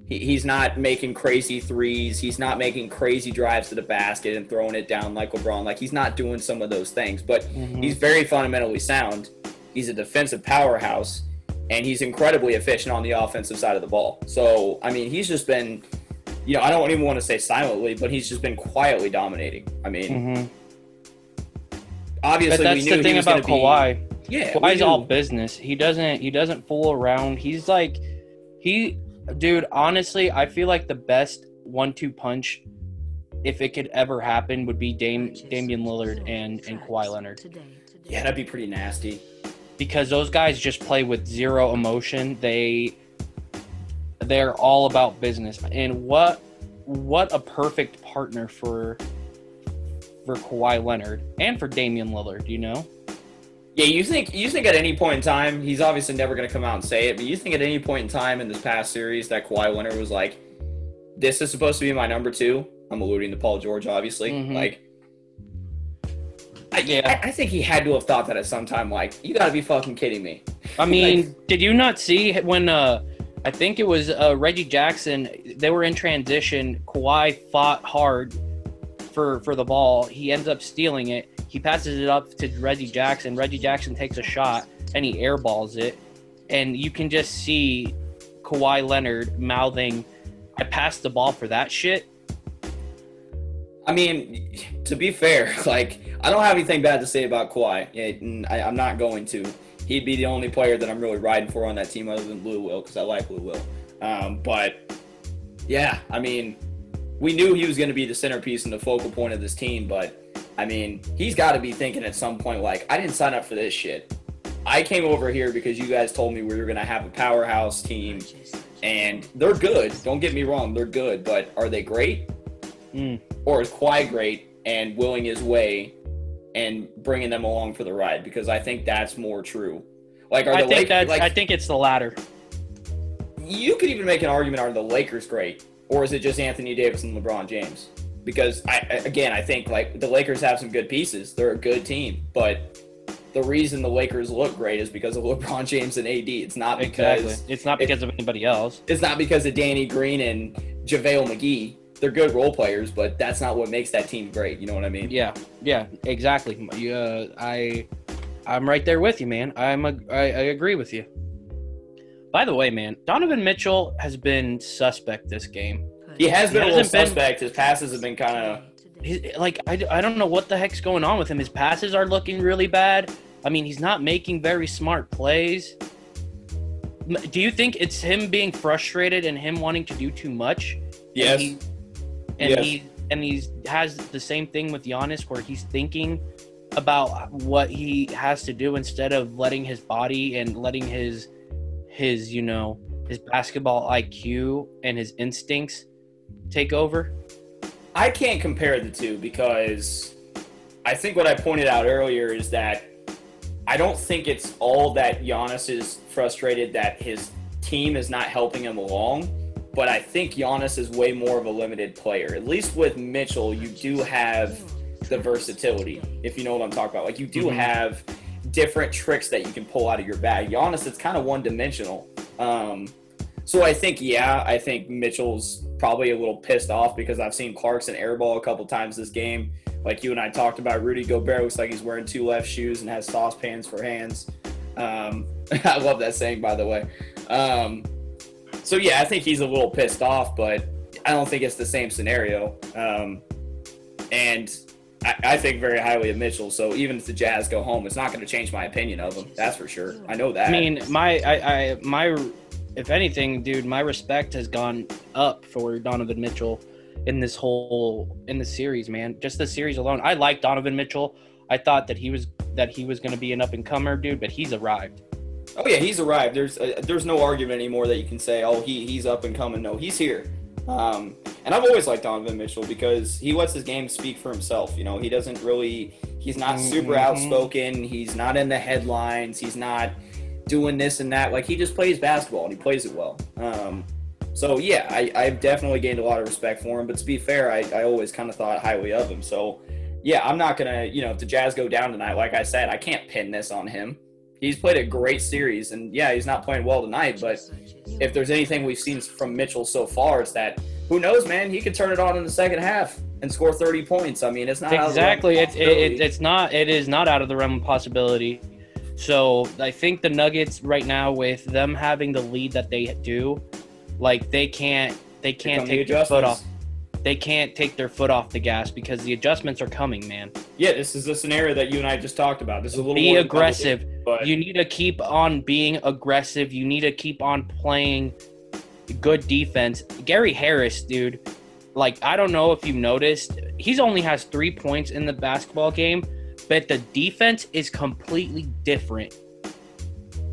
He, he's not making crazy threes. He's not making crazy drives to the basket and throwing it down like LeBron. Like he's not doing some of those things, but Mhm. he's very fundamentally sound. He's a defensive powerhouse, and he's incredibly efficient on the offensive side of the ball. So, I mean, he's just been, you know, I don't even want to say silently, but he's just been quietly dominating. I mean, Mhm. obviously, But that's we knew the thing about gonna be- Yeah, Kawhi's all business. He doesn't he doesn't fool around. He's like he dude, honestly, I feel like the best one two punch if it could ever happen would be Dame Damian Lillard and, and Kawhi Leonard. Today, today. Yeah, that'd be pretty nasty. Because those guys just play with zero emotion. They they're all about business. And what what a perfect partner for for Kawhi Leonard and for Damian Lillard, you know? Yeah, you think you think at any point in time, he's obviously never going to come out and say it, but you think at any point in time in this past series that Kawhi Leonard was like, "This is supposed to be my number two. I'm alluding to Paul George, obviously. Mhm. Like, I, Yeah. I, I think he had to have thought that at some time. Like, you got to be fucking kidding me. I mean, did you not see when uh I think it was uh, Reggie Jackson, they were in transition, Kawhi fought hard for for the ball. He ends up stealing it. He passes it up to Reggie Jackson. Reggie Jackson takes a shot and he airballs it. And you can just see Kawhi Leonard mouthing, I passed the ball for that shit. I mean, to be fair, like I don't have anything bad to say about Kawhi. I, I'm not going to. He'd be the only player that I'm really riding for on that team other than Lou Will because I like Lou Will. Um, but yeah, I mean, we knew he was going to be the centerpiece and the focal point of this team. But I mean, he's got to be thinking at some point like, I didn't sign up for this shit. I came over here because you guys told me we were going to have a powerhouse team, and they're good. Don't get me wrong, they're good. But are they great? Mm. or is Kawhi great and willing his way and bringing them along for the ride? Because I think that's more true. Like, are I the think Lak- that's like I think it's the latter. you could even make an argument: Are the Lakers great, or is it just Anthony Davis and LeBron James? Because I again, I think like the Lakers have some good pieces. They're a good team, but the reason the Lakers look great is because of LeBron James and AD. It's not because Exactly. It's not because of anybody else. it's not because of Danny Green and JaVale McGee. They're good role players, but that's not what makes that team great. You know what I mean? Yeah, yeah, exactly. Uh, I, I'm right there with you, man. I'm a, I, I agree with you. By the way, man, Donovan Mitchell has been suspect this game. He has been a little hasn't been- suspect. His passes have been kind of. Like I, I don't know what the heck's going on with him. His passes are looking really bad. I mean, he's not making very smart plays. Do you think it's him being frustrated and him wanting to do too much? Yes. And he, and Yes. he and he's has the same thing with Giannis where he's thinking about what he has to do instead of letting his body and letting his his you know his basketball IQ and his instincts take over. I can't compare the two because I think what I pointed out earlier is that I don't think it's all that Giannis is frustrated that his team is not helping him along, but I think Giannis is way more of a limited player. At least with Mitchell, you do have the versatility, if you know what I'm talking about. Like you do Mhm. have different tricks that you can pull out of your bag. Giannis, it's kind of one dimensional. Um, so I think, yeah, I think Mitchell's probably a little pissed off because I've seen Clarkson airball a couple times this game. Like you and I talked about, Rudy Gobert looks like he's wearing two left shoes and has saucepans for hands. Um, I love that saying, by the way. Um, so yeah, I think he's a little pissed off, but I don't think it's the same scenario. Um, and I, I think very highly of Mitchell. So even if the Jazz go home, it's not going to change my opinion of him. That's for sure. I know that. I mean, my I, I my if anything, dude, my respect has gone up for Donovan Mitchell in this whole in the series, man. Just the series alone. I like Donovan Mitchell. I thought that he was that he was going to be an up and comer, dude, but he's arrived. Oh yeah, he's arrived. There's uh, there's no argument anymore that you can say, oh he he's up and coming. No, he's here. Um, and I've always liked Donovan Mitchell because he lets his game speak for himself. You know, he doesn't really he's not super Mhm. outspoken. He's not in the headlines. He's not doing this and that. Like he just plays basketball and he plays it well. Um, so yeah, I, I've definitely gained a lot of respect for him. But to be fair, I, I always kind of thought highly of him. So yeah, I'm not gonna you know if the Jazz go down tonight, like I said, I can't pin this on him. He's played a great series, and yeah, he's not playing well tonight. But if there's anything we've seen from Mitchell so far, it's that who knows, man? He could turn it on in the second half and score 30 points. I mean, it's not out of the realm of exactly. It's it, it, it's not. It is not out of the realm of possibility. So I think the Nuggets right now, with them having the lead that they do, like they can't they can't come the take their foot off. They can't take their foot off the gas because the adjustments are coming, man. Yeah, this is the scenario that you and I just talked about. This is a little Be more aggressive. but You need to keep on being aggressive. You need to keep on playing good defense. Gary Harris, dude, like I don't know if you noticed, he's only has 3 points in the basketball game, but the defense is completely different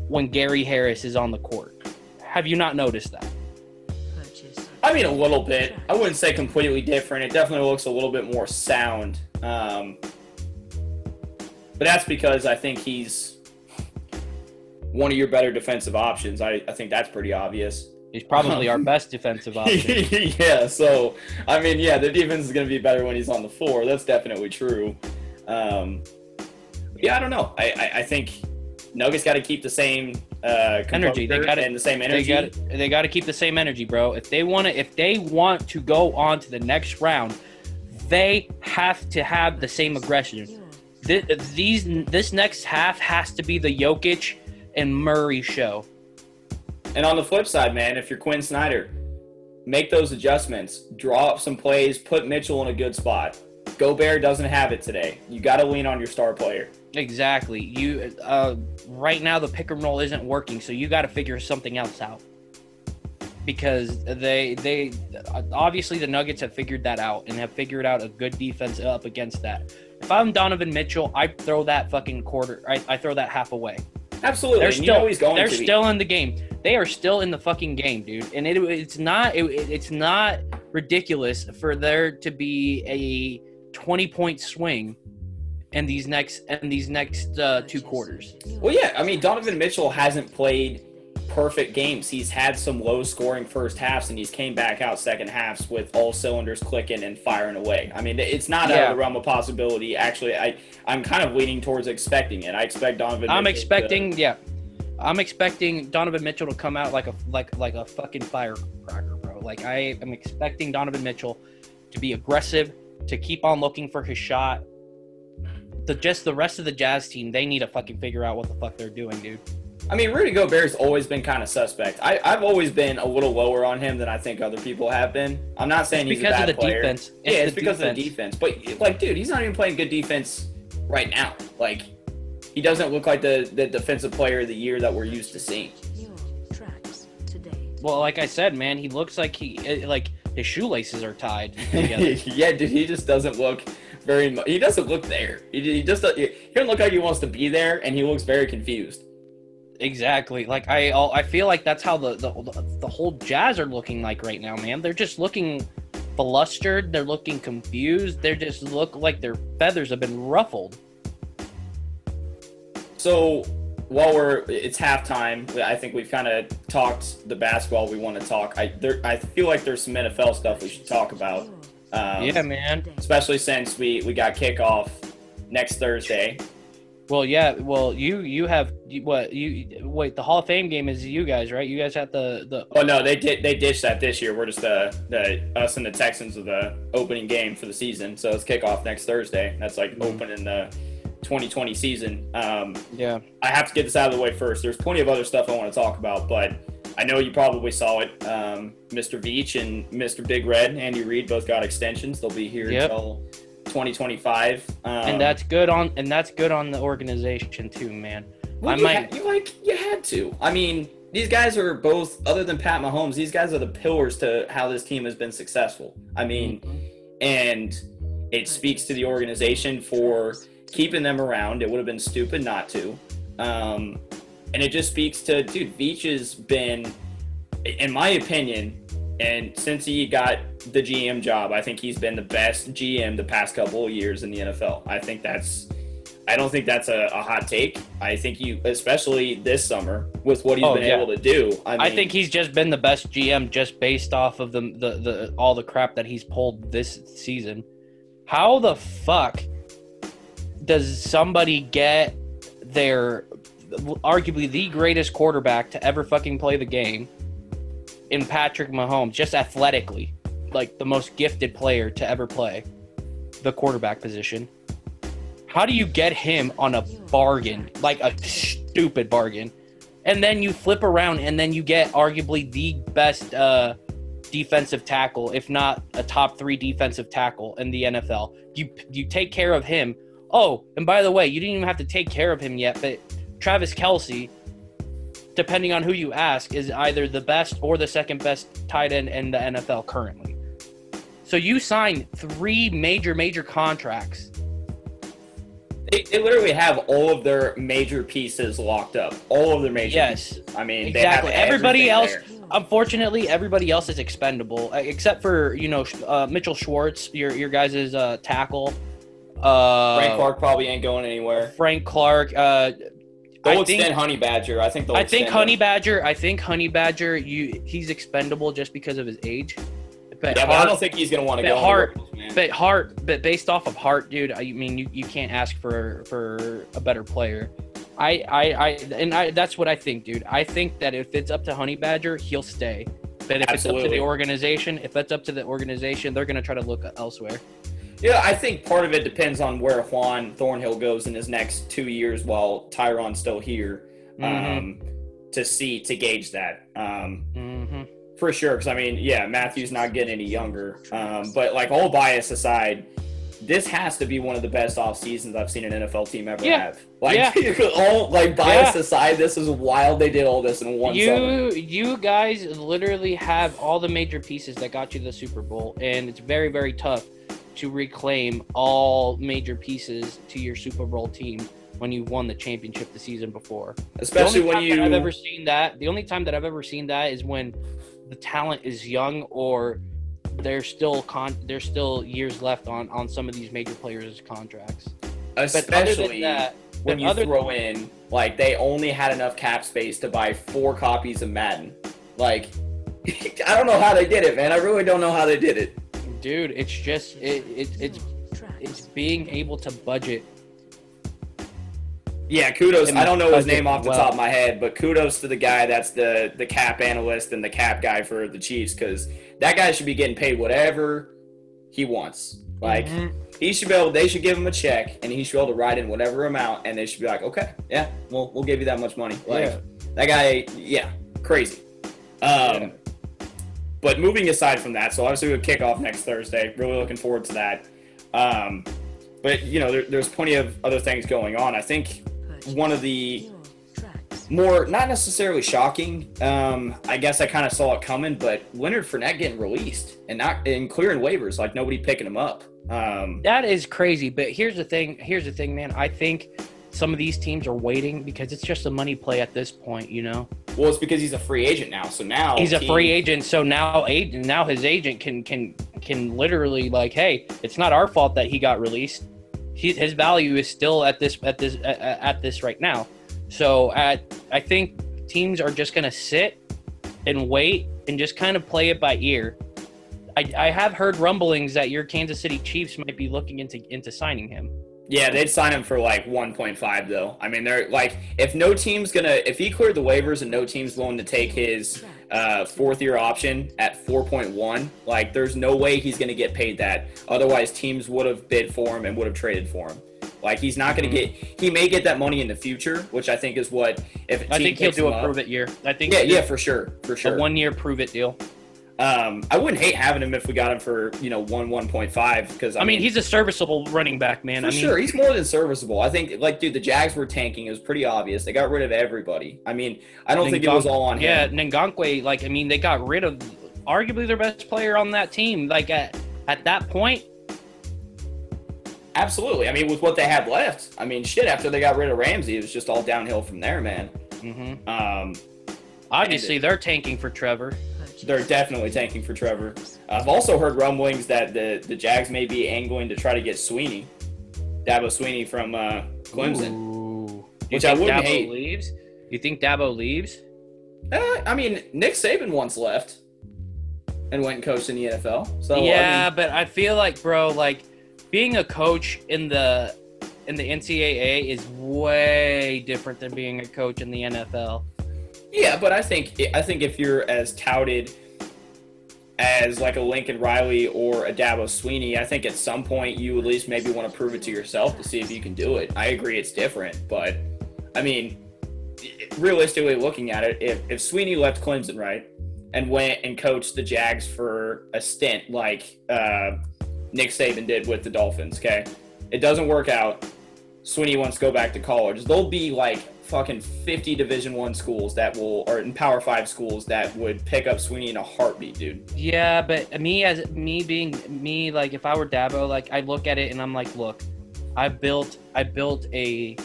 when Gary Harris is on the court. Have you not noticed that? I mean, a little bit. I wouldn't say completely different. It definitely looks a little bit more sound. Um, but that's because I think he's one of your better defensive options. I, I think that's pretty obvious. He's probably our best defensive option. yeah, so, I mean, yeah, the defense is going to be better when he's on the floor. That's definitely true. Um, yeah, I don't know. I, I, I think Nuggets got to keep the same uh, Energy. They gotta- and the same They energy. got they got to keep the same energy, bro. If they want to if they want to go on to the next round, they have to have the same aggression. Th- These this next half has to be the Jokic and Murray show. And on the flip side, man, if you're Quin Snyder, make those adjustments, draw up some plays, put Mitchell in a good spot. Gobert doesn't have it today. You got to lean on your star player. Exactly. You uh, right now the pick and roll isn't working, so you got to figure something else out. Because they they obviously the Nuggets have figured that out and have figured out a good defense up against that. If I'm Donovan Mitchell, I throw that fucking quarter. I, I throw that half away. Absolutely. They're still you know they're to be. still in the game. They are still in the fucking game, dude. And it, it's not it, it's not ridiculous for there to be a 20 point swing in these next in these next uh, two quarters. Well, yeah. I mean, Donovan Mitchell hasn't played perfect games. He's had some low scoring first halves, and he's came back out second halves with all cylinders clicking and firing away. I mean, it's not out Yeah. of the realm of possibility. Actually, I I'm kind of leaning towards expecting it. I expect Donovan. I'm Mitchell to- expecting, yeah, I'm expecting Donovan Mitchell to come out like a like like a fucking firecracker, bro. Like I am expecting Donovan Mitchell to be aggressive, to keep on looking for his shot. The just the rest of the Jazz team, they need to fucking figure out what the fuck they're doing, dude. I mean, Rudy Gobert's always been kind of suspect. I, I've always been a little lower on him than I think other people have been. I'm not saying he's a because bad of the player. defense. yeah, it's the because of the defense. But like, dude, he's not even playing good defense right now. Like, he doesn't look like the the defensive player of the year that we're used to seeing. Well, like I said, man, he looks like he eh, like his shoelaces are tied together. yeah, dude, he just doesn't look very. mu- He doesn't look there. He, he just he doesn't look like he wants to be there, and he looks very confused. Exactly. Like I, I feel like that's how the, the the whole Jazz are looking like right now, man. They're just looking flustered. They're looking confused. They just look like their feathers have been ruffled. So while we're it's halftime, I think we've kind of talked the basketball we want to talk. I there I feel like there's some NFL stuff we should talk about. Um, yeah, man. Especially since we we got kickoff next Thursday. Well, yeah. Well, you you have what you wait. The Hall of Fame game is you guys, right? You guys have the the. Oh no, they did they ditched that this year. We're just the the us and the Texans are the opening game for the season. So it's kickoff next Thursday. That's like opening the 2020 season. Um, Yeah. I have to get this out of the way first. There's plenty of other stuff I want to talk about, but I know you probably saw it. Um, Mr. Veach and Mr. Big Red, Andy Reid, both got extensions. They'll be here Yep. until 2025. Um, and that's good on and that's good on the organization too, man. well, I you, might- ha- you like you had to. I mean, these guys are both, other than Pat Mahomes, these guys are the pillars to how this team has been successful. I mean, and it speaks to the organization for keeping them around. It would have been stupid not to. Um, and it just speaks to, dude, Veach has been, in my opinion, and since he got the GM job, I think he's been the best GM the past couple of years in the NFL. I think that's, I don't think that's a, a hot take. I think you, especially this summer, with what he's Oh, been yeah. able to do. I, mean, I think he's just been the best GM just based off of the, the the all the crap that he's pulled this season. How the fuck does somebody get their arguably the greatest quarterback to ever fucking play the game in Patrick Mahomes, just athletically, like the most gifted player to ever play the quarterback position. How do you get him on a bargain, like a stupid bargain? And then you flip around and then you get arguably the best uh, defensive tackle, if not a top three defensive tackle in the NFL. You you take care of him. Oh, and by the way, you didn't even have to take care of him yet, but Travis Kelce, depending on who you ask, is either the best or the second best tight end in the NFL currently. So you signed three major, major contracts. They, they literally have all of their major pieces locked up. All of their major Yes, pieces. I mean, exactly. They have Everybody else, there. unfortunately, everybody else is expendable uh, except for you know uh, Mitchell Schwartz, your your guys' uh, tackle. Uh, Frank Clark probably ain't going anywhere. Frank Clark. Uh, I think Honey Badger. I think. I think Honey. Badger. I think Honey Badger. You he's expendable just because of his age. But Yeah, but I don't think he's gonna want to go. Hart- but Hart, but based off of Hart, dude. I mean, you, you can't ask for for a better player. I I I and I that's what I think, dude. I think that if it's up to Honey Badger, he'll stay. But if it's up to the organization, if that's up to the organization, they're gonna try to look elsewhere. Yeah, I think part of it depends on where Juan Thornhill goes in his next two years while Tyrann's still here. Mhm. Um, to see to gauge that. Um, hmm for sure, because I mean, yeah, Mathieu's not getting any younger. Um, but like all bias aside, this has to be one of the best off seasons I've seen an NFL team ever Yeah. have. Like Yeah. all like bias Yeah. aside, this is wild. They did all this in one summer. You you guys literally have all the major pieces that got you the Super Bowl, and it's very very tough to reclaim all major pieces to your Super Bowl team when you won the championship the season before. Especially when you. I've ever seen that. The only time that I've ever seen that is when the talent is young or there's still con there's still years left on on some of these major players' contracts. But other than especially that, when you throw in like they only had enough cap space to buy four copies of Madden. Like I don't know how they did it, man. I really don't know how they did it. Dude, it's just it, it it's it's being able to budget. Yeah, kudos. I don't know his name off the well. top of my head, but kudos to the guy that's the the cap analyst and the cap guy for the Chiefs because that guy should be getting paid whatever he wants. Like Mhm. he should be able. They should give him a check, and he should be able to write in whatever amount, and they should be like, okay, yeah, we'll we'll give you that much money. Like Yeah. that guy, yeah, crazy. Um, Yeah. But moving aside from that, so obviously we'll kick off next Thursday. Really looking forward to that. Um, but you know, there, there's plenty of other things going on. I think one of the more not necessarily shocking. Um, I guess I kind of saw it coming, but Leonard Fournette getting released and not and clearing waivers, like nobody picking him up. Um, That is crazy. But here's the thing. Here's the thing, man. I think some of these teams are waiting because it's just a money play at this point. You know, well, it's because he's a free agent now. So now he's a team- free agent, so now agent now his agent can can can literally like, hey, it's not our fault that he got released. He, his value is still at this at this at, at this right now. So at I think teams are just gonna sit and wait and just kind of play it by ear. I, I have heard rumblings that your Kansas City Chiefs might be looking into into signing him. Yeah, they'd sign him for like 1.5 though. I mean, they're like, if no team's gonna, if he cleared the waivers and no team's willing to take his uh, fourth year option at 4.1, like, there's no way he's gonna get paid that. Otherwise, teams would have bid for him and would have traded for him. Like, he's not gonna get. He may get that money in the future, which I think is what if I think he'll do a up- prove it year. I think Yeah, yeah, for sure, for sure. a one year prove it deal. Um, I wouldn't hate having him if we got him for you know one 1.5 because I, mean, he's a serviceable running back, man. For I mean, sure, he's more than serviceable. I think, like, dude, the Jags were tanking. It was pretty obvious. They got rid of everybody. I mean, I don't think it was all on him. Yeah, him. Ngakoue, like I mean, they got rid of arguably their best player on that team. Like at at that point, Absolutely. I mean, with what they had left, I mean, shit. After they got rid of Ramsey, it was just all downhill from there, man. Mm-hmm. Um, obviously they're tanking for Trevor. They're definitely tanking for Trevor. I've also heard rumblings that the the Jags may be angling to try to get Swinney, Dabo Swinney from uh, Clemson. Ooh. You Which I think wouldn't Dabo hate. leaves? You think Dabo leaves? Uh, I mean, Nick Saban once left and went and coached in the NFL. So I yeah, mean, but I feel like, bro, like being a coach in the in the NCAA is way different than being a coach in the NFL. Yeah, but I think I think if you're as touted as like a Lincoln Riley or a Dabo Swinney, I think at some point you at least maybe want to prove it to yourself to see if you can do it. I agree it's different, but I mean, realistically looking at it, if, if Swinney left Clemson, right, and went and coached the Jags for a stint like uh, Nick Saban did with the Dolphins, okay, it doesn't work out. Swinney wants to go back to college. There'll be like fucking 50 division one schools that will or in power five schools that would pick up swinney in a heartbeat dude Yeah, but me as me being me, like if I were Dabo, like I look at it and I'm like, look, I built I built a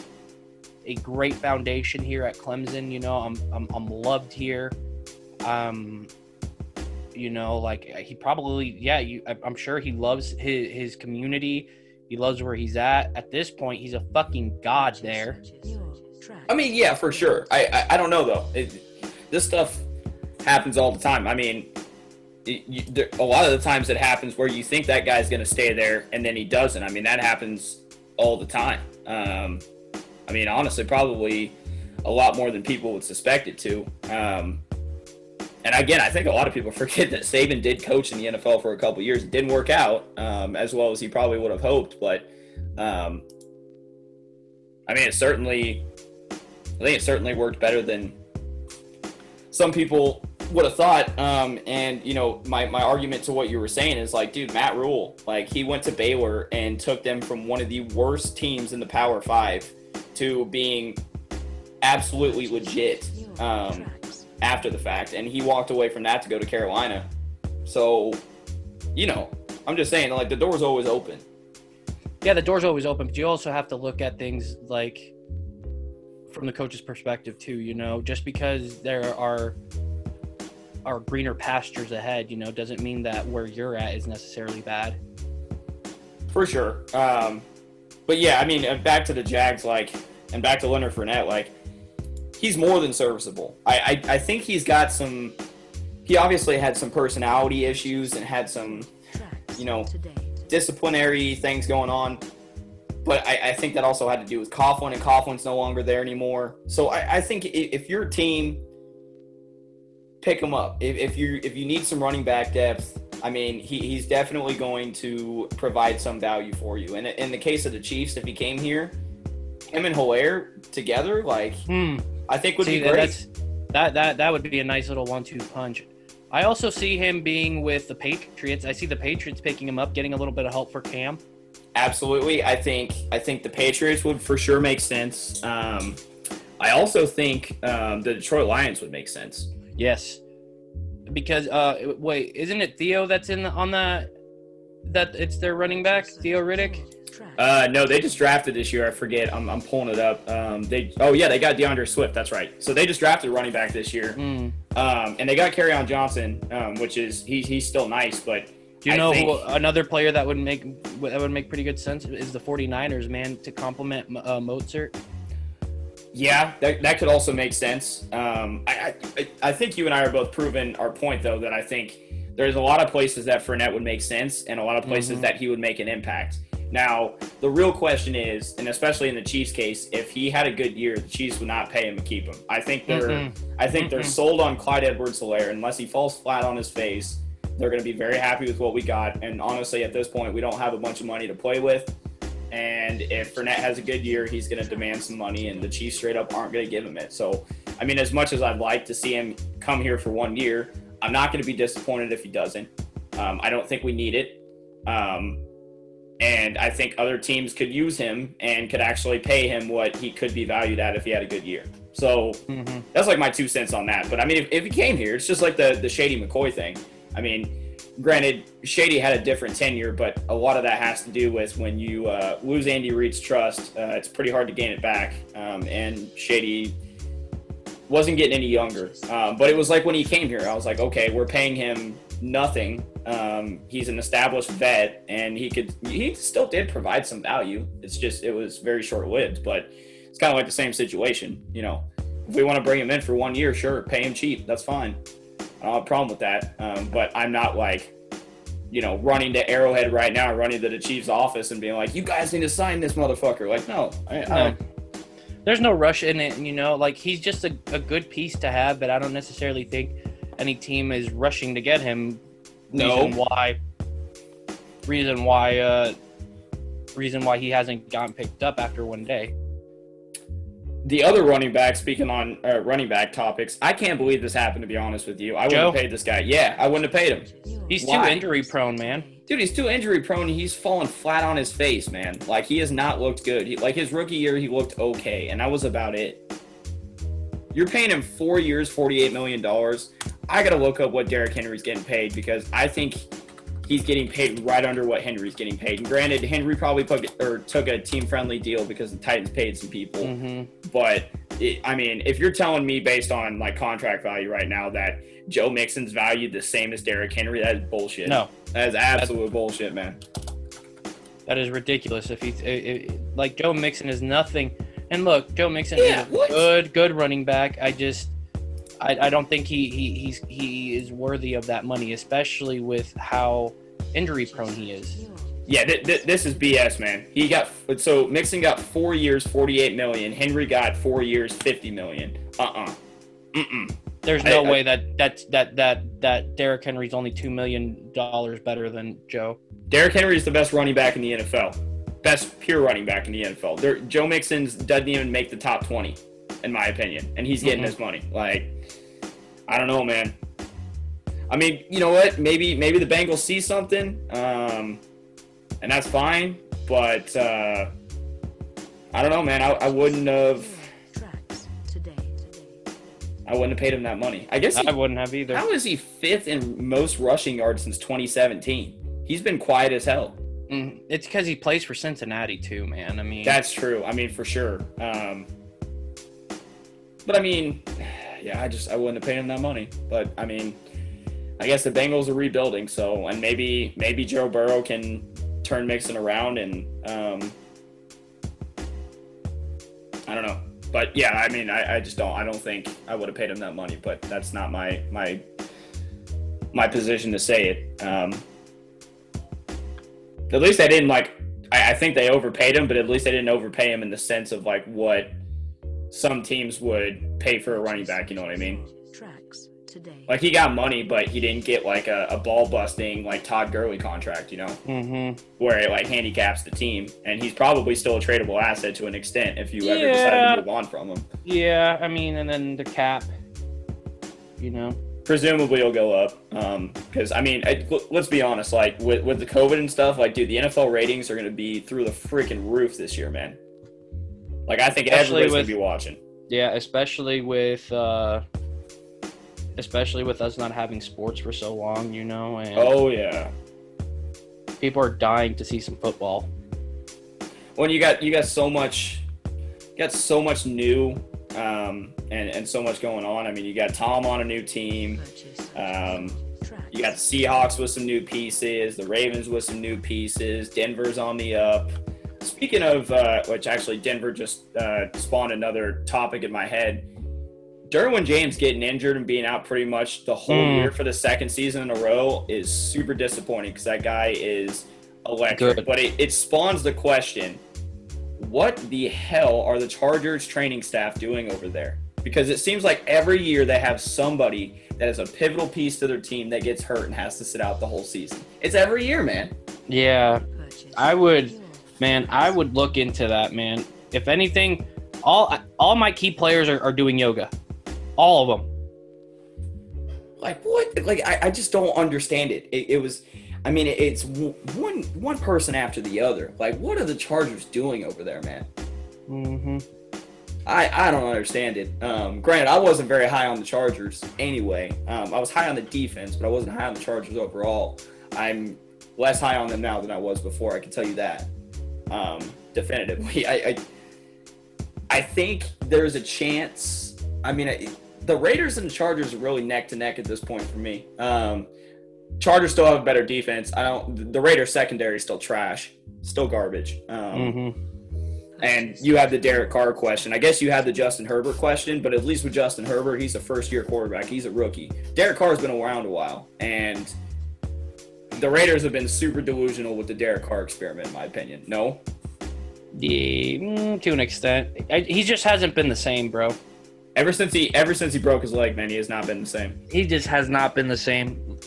a great foundation here at Clemson. You know, I'm I'm, I'm loved here. Um, you know, like he probably yeah, you I'm sure he loves his his community. He loves where he's at. At this point, he's a fucking god there. I mean yeah for sure. I i, I don't know though. It, this stuff happens all the time. I mean it, you, there, a lot of the times it happens where you think that guy's going to stay there and then he doesn't. I mean that happens all the time. Um, i mean honestly probably a lot more than people would suspect it to. Um, and again, I think a lot of people forget that Saban did coach in the NFL for a couple years. It didn't work out um, as well as he probably would have hoped, but um, I mean, it certainly, I think it certainly worked better than some people would have thought. Um, and you know, my my argument to what you were saying is like, dude, Matt Rhule, like he went to Baylor and took them from one of the worst teams in the Power Five to being absolutely legit. Um. After the fact, and he walked away from that to go to Carolina. So, you know, I'm just saying, like the door's always open. Yeah, the door's always open, but you also have to look at things like from the coach's perspective too. You know, just because there are are greener pastures ahead, you know, doesn't mean that where you're at is necessarily bad. For sure. Um, but yeah, I mean, back to the Jags, like, and back to Leonard Fournette, like, he's more than serviceable. I, I, I think he's got some. He obviously had some personality issues and had some you know, disciplinary things going on. But I, I think that also had to do with Coughlin, and Coughlin's no longer there anymore. So I, I think if your team pick him up, if, if you if you need some running back depth, I mean he, he's definitely going to provide some value for you. And in the case of the Chiefs, if he came here, him and Helaire together, like Hmm. I think would See, be that, great. that that that would be a nice little one-two punch. I also see him being with the Patriots. I see the Patriots picking him up, getting a little bit of help for Cam. Absolutely. I think I think the Patriots would for sure make sense. Um, I also think um, the Detroit Lions would make sense. Yes, because uh, wait, isn't it Theo that's in the, on the that it's their running back, Theo Riddick? Tracks. Uh, no, they just drafted this year. I forget. I'm, I'm pulling it up. Um, they oh yeah, they got DeAndre Swift. That's right. So they just drafted a running back this year, Hmm. um, and they got on Johnson, um, which is he's he's still nice, but Do you I know think- another player that would make that would make pretty good sense is the 49ers, man, to complement uh, Mostert. Yeah, that, that could also make sense. Um, I, I I think you and I are both proving our point though that I think there's a lot of places that Fournette would make sense and a lot of places Mhm. that he would make an impact. Now the real question is, and especially in the Chiefs case, if he had a good year, the Chiefs would not pay him and keep him. I think they're Mhm. I think they're Mhm. sold on Clyde Edwards-Helaire unless he falls flat on his face. They're going to be very happy with what we got, and honestly, at this point, we don't have a bunch of money to play with. And if Fournette has a good year, he's going to demand some money, and the Chiefs straight up aren't going to give him it. So, I mean, as much as I'd like to see him come here for one year, I'm not going to be disappointed if he doesn't. Um, I don't think we need it. Um, and I think other teams could use him and could actually pay him what he could be valued at if he had a good year. So Mhm. that's like my two cents on that. But I mean, if, if he came here, it's just like the the Shady McCoy thing. I mean, granted, Shady had a different tenure, but a lot of that has to do with when you uh, lose Andy Reid's trust, uh, it's pretty hard to gain it back. Um, and Shady wasn't getting any younger. Um, but it was like when he came here, I was like, okay, we're paying him nothing. Um, he's an established vet, and he could he still did provide some value. It's just it was very short lived, but it's kind of like the same situation, you know. If we want to bring him in for one year, sure, pay him cheap. That's fine. I don't have a problem with that. Um, but I'm not like you know, running to Arrowhead right now, running to the Chiefs office and being like, "You guys need to sign this motherfucker." Like, no, I, No. I, There's no rush in it, you know. Like he's just a, a good piece to have, but I don't necessarily think any team is rushing to get him. No. Reason why? Reason why? Uh, reason why he hasn't gotten picked up after one day. the other running back, speaking on uh, running back topics, I can't believe this happened. To be honest with you, I wouldn't Joe? have paid this guy. Yeah, I wouldn't have paid him. He's Why? too injury prone, man. Dude, he's too injury prone. He's fallen flat on his face, man. Like he has not looked good. He, like his rookie year, he looked okay, and that was about it. You're paying him four years, forty-eight million dollars. I gotta look up what Derrick Henry's getting paid because I think he's getting paid right under what Henry's getting paid. And granted, Henry probably put or took a team-friendly deal because the Titans paid some people. hmm But it, I mean, if you're telling me based on like contract value right now that Joe Mixon's valued the same as Derrick Henry, that is bullshit. No, that is absolute bullshit, man. that is ridiculous. If he's it, it, like Joe Mixon is nothing, and look, Joe Mixon Yeah, is a what? good, good running back. I just, I, I don't think he, he he's he is worthy of that money, especially with how injury prone he is. Yeah, th- th- this is BS, man. He got so Mixon got four years, forty-eight million. Henry got four years, fifty million. Uh uh-uh. Mm-mm. There's no I- I- way that that's that that that Derrick Henry's only two million dollars better than Joe. Derrick Henry is the best running back in the NFL. Best pure running back in the NFL. There, Joe Mixon's doesn't even make the top twenty, in my opinion, and he's getting Mhm. his money. Like, I don't know, man. I mean, you know what? Maybe maybe the Bengals see something, um, and that's fine. But uh, I don't know, man. I, I wouldn't have. Tracks today, today. I wouldn't have paid him that money. I guess. He, I wouldn't have either. how is he fifth in most rushing yards since 2017? He's been quiet as hell. Mm, It's because he plays for Cincinnati too, man. I mean, That's true. I mean, for sure. Um, but I mean, yeah, I just I wouldn't have paid him that money. But I mean, I guess the Bengals are rebuilding, so and maybe maybe Joe Burrow can turn Mixon around and um, I don't know. But yeah, I mean, I, I just don't. I don't think I would have paid him that money. But that's not my my my position to say it. Um, at least I didn't like. I, I think they overpaid him, but at least they didn't overpay him in the sense of like what some teams would pay for a running back. You know what I mean? Tracks today. Like he got money, but he didn't get like a, a ball busting like Todd Gurley contract. You know, hmm where it like handicaps the team, and he's probably still a tradable asset to an extent if you ever decide to move on from him. yeah. I mean, and then the cap, you know. presumably it'll go up because I mean, I, l- let's be honest. Like with with the COVID and stuff, like dude, the NFL ratings are going to be through the freaking roof this year, man. Like I think Especially everybody's gonna be watching. Yeah, especially with uh especially with us not having sports for so long, you know, and Oh yeah. people are dying to see some football. When you got you got so much, you got so much new, um, and and so much going on. I mean, you got Tom on a new team. Um, You got the Seahawks with some new pieces, the Ravens with some new pieces, Denver's on the up. Speaking of, uh, which actually Denver just uh, spawned another topic in my head. Derwin James getting injured and being out pretty much the whole Mm. year for the second season in a row is super disappointing because that guy is electric. Good. But it, it spawns the question what the hell are the Chargers training staff doing over there? Because it seems like every year they have somebody that is a pivotal piece to their team that gets hurt and has to sit out the whole season. It's every year, man. Yeah, I would man, I would look into that, man. If anything, all all my key players are, are doing yoga. All of them. Like what? Like I, I just don't understand it. It, it was, I mean, it's w- one one person after the other. Like what are the Chargers doing over there, man? Mm-hmm. I, I don't understand it. Um, granted, I wasn't very high on the Chargers anyway. Um, I was high on the defense, but I wasn't high on the Chargers overall. I'm less high on them now than I was before. I can tell you that um, definitively. I, I I think there's a chance. I mean, I, the Raiders and the Chargers are really neck to neck at this point for me. Um, Chargers still have a better defense. I don't. The Raiders secondary is still trash, still garbage. Um, Mm-hmm. and you have the Derek Carr question. I guess you have the Justin Herbert question, but at least with Justin Herbert, he's a first year quarterback. He's a rookie. Derek Carr's been around a while, and the Raiders have been super delusional with the Derek Carr experiment, in my opinion. No, Yeah, mm, to an extent. I, he just hasn't been the same, bro. ever since he ever since he broke his leg, man, he has not been the same. He just has not been the same.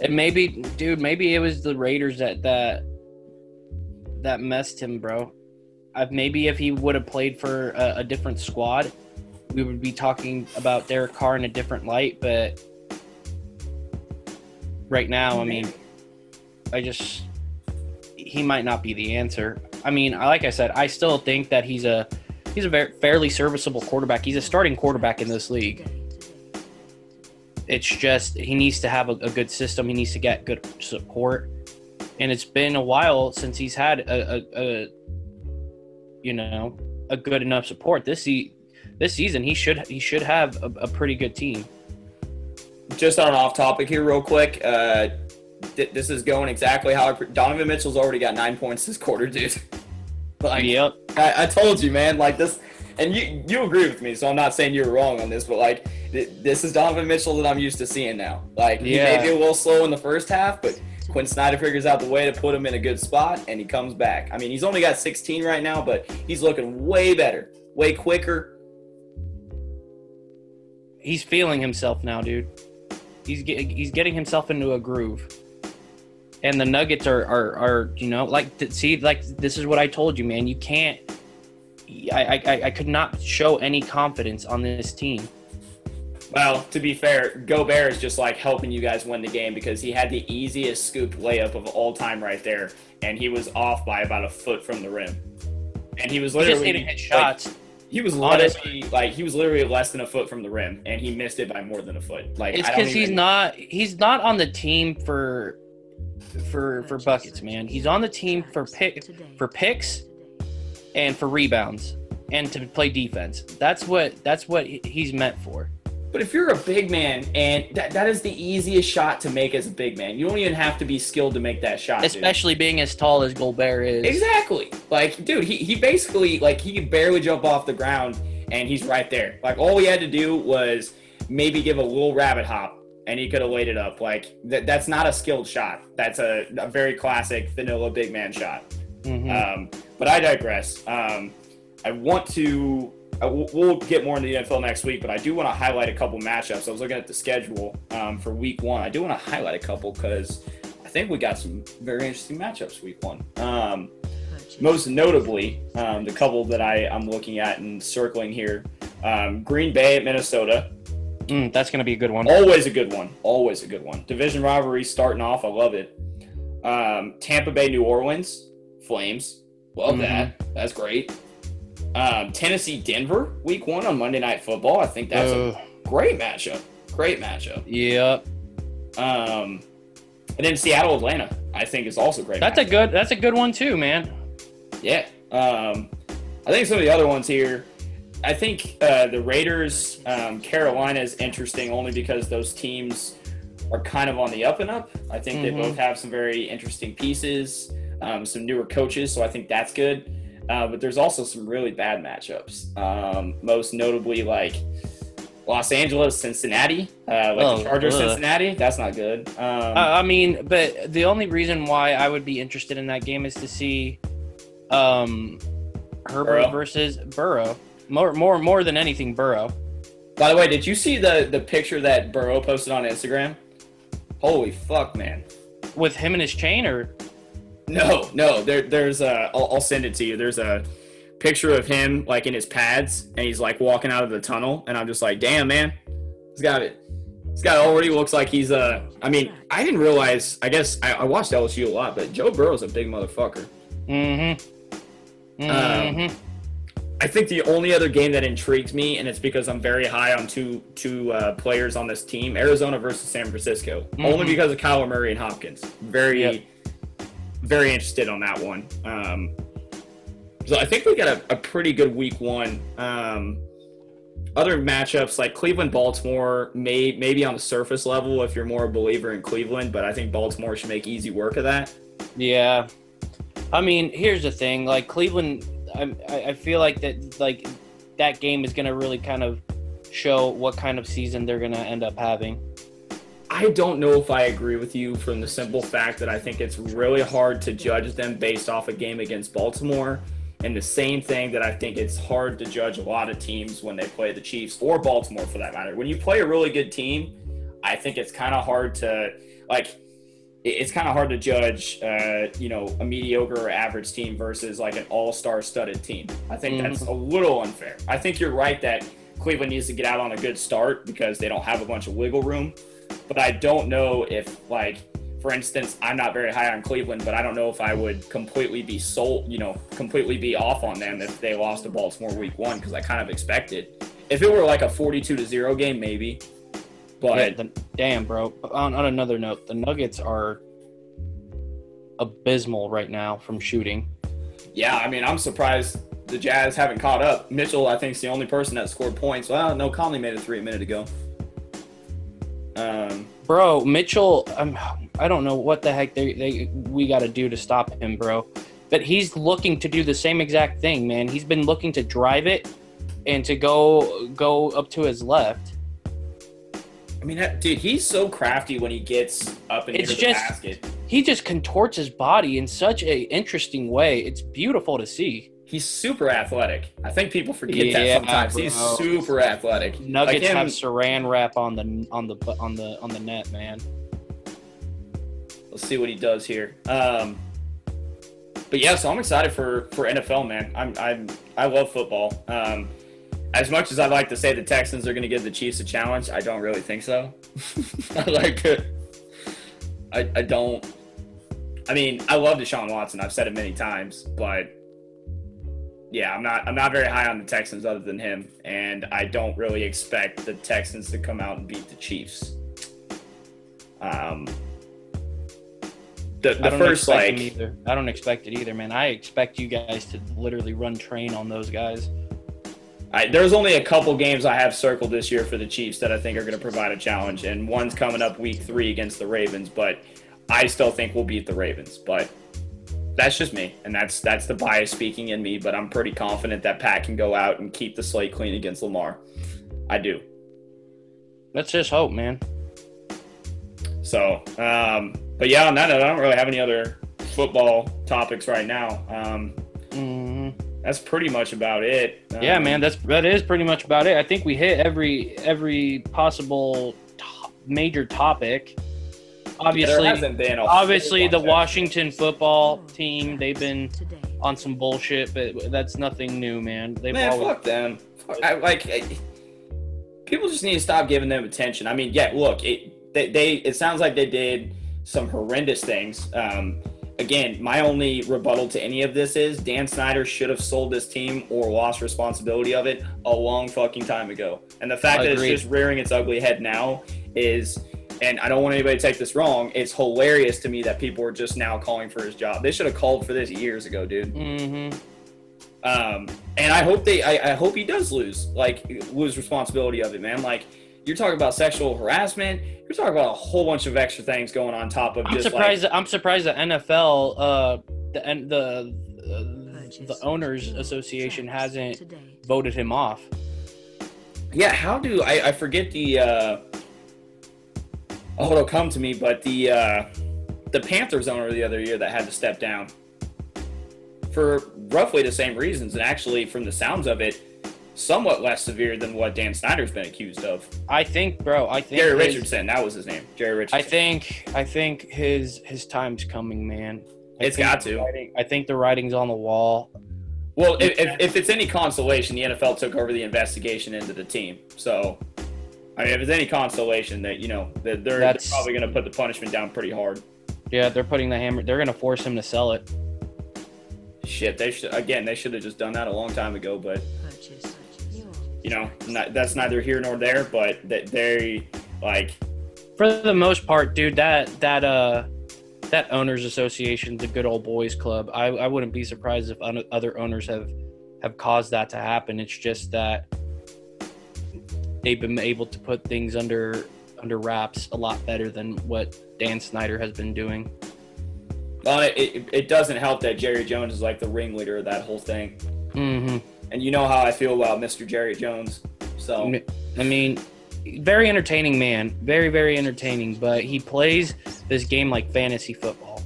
And maybe, dude, maybe it was the Raiders that that that messed him, bro. Uh, maybe if he would have played for a, a different squad, we would be talking about Derek Carr in a different light. But right now, I mean, I just he might not be the answer. I mean, like I said, I still think that he's a he's a very, fairly serviceable quarterback. He's a starting quarterback in this league. It's just he needs to have a, a good system. He needs to get good support, and it's been a while since he's had a, a, a you know a good enough support. This se- this season, he should he should have a pretty good team. Just on an off topic here, real quick. Uh, th- this is going exactly how I pre- Donovan Mitchell's already got nine points this quarter, dude. like, yep. I, I told you, man. Like this, and you you agree with me, so I'm not saying you were wrong on this, but like th- this is Donovan Mitchell that I'm used to seeing now. Like he Yeah. may be a little slow in the first half, but Quin Snyder figures out the way to put him in a good spot, and he comes back. I mean, he's only got 16 right now, but he's looking way better, way quicker. He's feeling himself now, dude. He's get, he's getting himself into a groove. And the Nuggets are are, are you know like see like this is what I told you, man. You can't. I, I I could not show any confidence on this team. Well, to be fair, Gobert is just like helping you guys win the game because he had the easiest scoop layup of all time right there, and he was off by about a foot from the rim. And he was He just literally hit like, shots. He was literally like he was literally less than a foot from the rim, and he missed it by more than a foot. Like it's I don't because he's not he's not on the team for for for buckets, man. He's on the team for pick for picks and for rebounds and to play defense. That's what that's what he's meant for. But if you're a big man, and that, that is the easiest shot to make as a big man, you don't even have to be skilled to make that shot. dude. Especially being as tall as Gobert is. Exactly. Like, dude, he, he basically like he could barely jump off the ground, and he's right there. Like all he had to do was maybe give a little rabbit hop, and he could have laid it up. Like that that's not a skilled shot. That's a, a very classic vanilla big man shot. Mhm. Um, but I digress. Um, I want to. I w- we'll get more into the NFL next week, but I do want to highlight a couple matchups. I was looking at the schedule um, for Week One. I do want to highlight a couple because I think we got some very interesting matchups Week One. Um, most notably, um, the couple that I, I'm looking at and circling here: um, Green Bay at Minnesota. Mm, that's gonna be a good one. Always a good one. Always a good one. Division rivalry starting off. I love it. Um, Tampa Bay, New Orleans, Flames. Love Mhm. that. That's great. Um, Tennessee, Denver, week one on Monday Night Football. I think that's Ugh. a great matchup. Great matchup. Yep. Um, and then Seattle, Atlanta, I think is also great. That's a good that's a good one too, man. Yeah. Um, I think some of the other ones here. I think uh, the Raiders, um, Carolina is interesting only because those teams are kind of on the up and up. I think Mhm. they both have some very interesting pieces, um, some newer coaches, so I think that's good. Uh, but there's also some really bad matchups. Um, most notably, like Los Angeles, Cincinnati, uh, like Oh, the Chargers, ugh. Cincinnati. That's not good. Um, Uh, I mean, but the only reason why I would be interested in that game is to see um Herbert Burrow. versus Burrow. More more more than anything Burrow. By the way, did you see the the picture that Burrow posted on Instagram? Holy fuck, man! With him and his chain or No, no. There, there's a. I'll, I'll send it to you. There's a picture of him like in his pads, and he's like walking out of the tunnel, and I'm just like, damn, man, he's got it. This guy already looks like he's uh. I mean, I didn't realize. I guess I, I watched LSU a lot, but Joe Burrow's a big motherfucker. Mm-hmm. Um, Mm-hmm. I think the only other game that intrigues me, and it's because I'm very high on two two uh, players on this team: Arizona versus San Francisco. Only Mhm. because of Kyler Murray and Hopkins. Very, Yep. Very interested on that one. Um, so I think we got a, a pretty good week one. Um, other matchups like Cleveland, Baltimore, may maybe on the surface level if you're more a believer in Cleveland, but I think Baltimore should make easy work of that. Yeah. I mean, here's the thing. Like Cleveland, I, I feel like that like that game is gonna really kind of show what kind of season they're gonna end up having. I don't know if I agree with you from the simple fact that I think it's really hard to judge them based off a game against Baltimore. And the same thing that I think it's hard to judge a lot of teams when they play the Chiefs or Baltimore for that matter. When you play a really good team, I think it's kind of hard to like it's kind of hard to judge, uh, you know, a mediocre or average team versus like an all-star studded team. I think Mhm. that's a little unfair. I think you're right that Cleveland needs to get out on a good start because they don't have a bunch of wiggle room. But I don't know if, like, for instance, I'm not very high on Cleveland, but I don't know if I would completely be sold, you know, completely be off on them if they lost to Baltimore week one because I kind of expected. If it were like a 42 to zero game, maybe. But Yeah, the, damn, bro. On, on another note, the Nuggets are abysmal right now from shooting. Yeah, I mean, I'm surprised the Jazz haven't caught up. Mitchell, I think, is the only person that scored points. Well, no, Conley made a three a minute ago. Um, Bro, Mitchell, um, I don't know what the heck they, they we got to do to stop him, bro. But he's looking to do the same exact thing, man. He's been looking to drive it and to go go up to his left. I mean, that- dude, he's so crafty when he gets up and It's just- basket. He just contorts his body in such a interesting way. It's beautiful to see. He's super athletic. I think people forget Yeah, that sometimes. He's super athletic. Nuggets Like have Saran wrap on the on the on the on the net, man. Let's see what he does here. Um, but yeah, so I'm excited for for NFL, man. I'm I'm I love football. Um, as much as I like to say the Texans are going to give the Chiefs a challenge, I don't really think so. I like it. I I don't. I mean, I love Deshaun Watson. I've said it many times, but yeah, I'm not I'm not very high on the Texans other than him, and I don't really expect the Texans to come out and beat the Chiefs. Um, the, the first like either. I don't expect it either, man. I expect you guys to literally run train on those guys. I, there's only a couple games I have circled this year for the Chiefs that I think are going to provide a challenge, and one's coming up week three against the Ravens. But I still think we'll beat the Ravens. But that's just me, and that's that's the bias speaking in me. But I'm pretty confident that Pat can go out and keep the slate clean against Lamar. I do. Let's just hope, man. So, um, but yeah, on that note, I don't really have any other football topics right now. Um, hmm that's pretty much about it. Yeah, Um, man. That's that is pretty much about it. I think we hit every every possible to- major topic. There Obviously, hasn't been a obviously the bunch of- Washington football team they've been on some bullshit, but that's nothing new, man. They've Man, always fuck them. I, like, I, people just need to stop giving them attention. I mean, yeah, look, it they, they it sounds like they did some horrendous things. Um, again, my only rebuttal to any of this is Dan Snyder should have sold this team or lost responsibility of it a long fucking time ago. And the fact that it's just rearing its ugly head now is. And I don't want anybody to take this wrong. It's hilarious to me that people are just now calling for his job. They should have called for this years ago, dude. hmm Um, and I hope they, I, I hope he does lose, like, lose responsibility of it, man. Like, you're talking about sexual harassment. You're talking about a whole bunch of extra things going on top of I'm just surprised. like, I'm surprised the NFL, uh, the and the uh, the owners association hasn't voted him off. yeah. How do I? I forget the. Uh, oh, it'll come to me, but the uh, the Panthers owner the other year that had to step down for roughly the same reasons, and actually, from the sounds of it, somewhat less severe than what Dan Snyder's been accused of. I think, bro. I think Jerry his- Richardson, that was his name. Jerry Richardson. I think I think his his time's coming, man. I It's got to. writing- I think the writing's on the wall. Well, if, if, if it's any consolation, the NFL took over the investigation into the team. So, I mean, if it's any consolation, that you know that they're, they're probably going to put the punishment down pretty hard. Yeah, they're putting the hammer. They're gonna force him to sell it. Shit, they should again. They should have just done that a long time ago. But you know, not, that's neither here nor there. But that they like, For the most part, dude, that that uh that owners association's a good old boys club. I, I wouldn't be surprised if un- other owners have have caused that to happen. It's just that they've been able to put things under under wraps a lot better than what Dan Snyder has been doing. well, it, it, it doesn't help that Jerry Jones is like the ringleader of that whole thing. hmm And you know how I feel about Mr. Jerry Jones. So I mean, very entertaining man, very very entertaining. But he plays this game like fantasy football.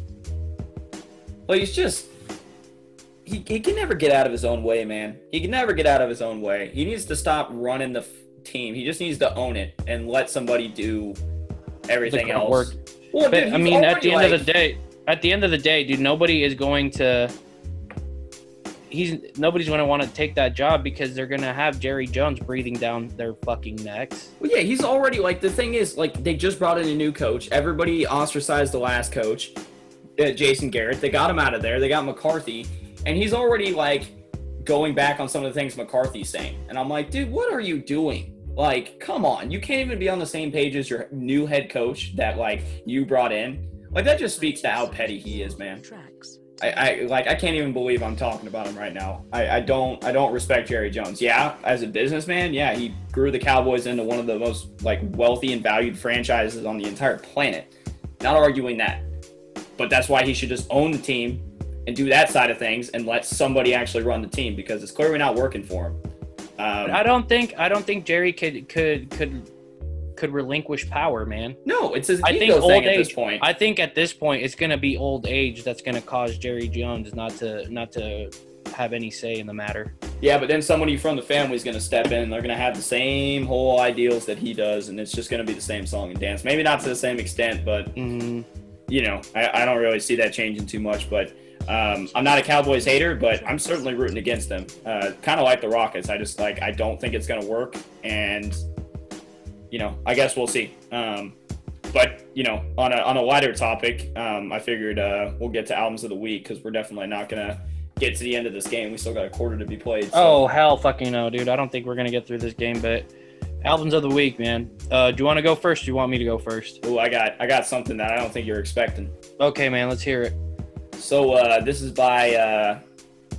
Well, he's just he, he can never get out of his own way, man. He can never get out of his own way. He needs to stop running the team. He just needs to own it and let somebody do everything else. work. Well, But dude, I mean, at the end of the day, at the end of the day, dude, nobody is going to. He's nobody's going to want to take that job because they're going to have Jerry Jones breathing down their fucking necks. Well, yeah, he's already like the thing is like they just brought in a new coach. Everybody ostracized the last coach, uh, Jason Garrett. They got him out of there. They got McCarthy, and he's already like going back on some of the things McCarthy's saying. And I'm like, dude, what are you doing? Like, come on, you can't even be on the same page as your new head coach that like you brought in. Like that just speaks to how petty he is, man. I, I like I can't even believe I'm talking about him right now. I, I don't I don't respect Jerry Jones. Yeah, as a businessman, yeah, he grew the Cowboys into one of the most like wealthy and valued franchises on the entire planet. Not arguing that. But that's why he should just own the team and do that side of things and let somebody actually run the team because it's clearly not working for him. Um, I don't think I don't think Jerry could could could could relinquish power, man. no, it's his I think old at this age. point. I think at this point it's going to be old age that's going to cause Jerry Jones not to not to have any say in the matter. Yeah, but then somebody from the family is going to step in and they're going to have the same whole ideals that he does, and it's just going to be the same song and dance. Maybe not to the same extent, but hmm you know, I, I don't really see that changing too much. But um, I'm not a Cowboys hater, but I'm certainly rooting against them. Uh, kind of like the Rockets. I just like I don't think it's going to work, and you know, I guess we'll see. Um, but you know, on a on a lighter topic, um, I figured uh, we'll get to albums of the week because we're definitely not going to get to the end of this game. We still got a quarter to be played. so- Oh hell, fucking no, dude! I don't think we're going to get through this game, but albums of the week, man. Uh, do you want to go first? Or do you want me to go first? Oh, I got I got something that I don't think you're expecting. Okay, man. Let's hear it. So uh, this is by uh,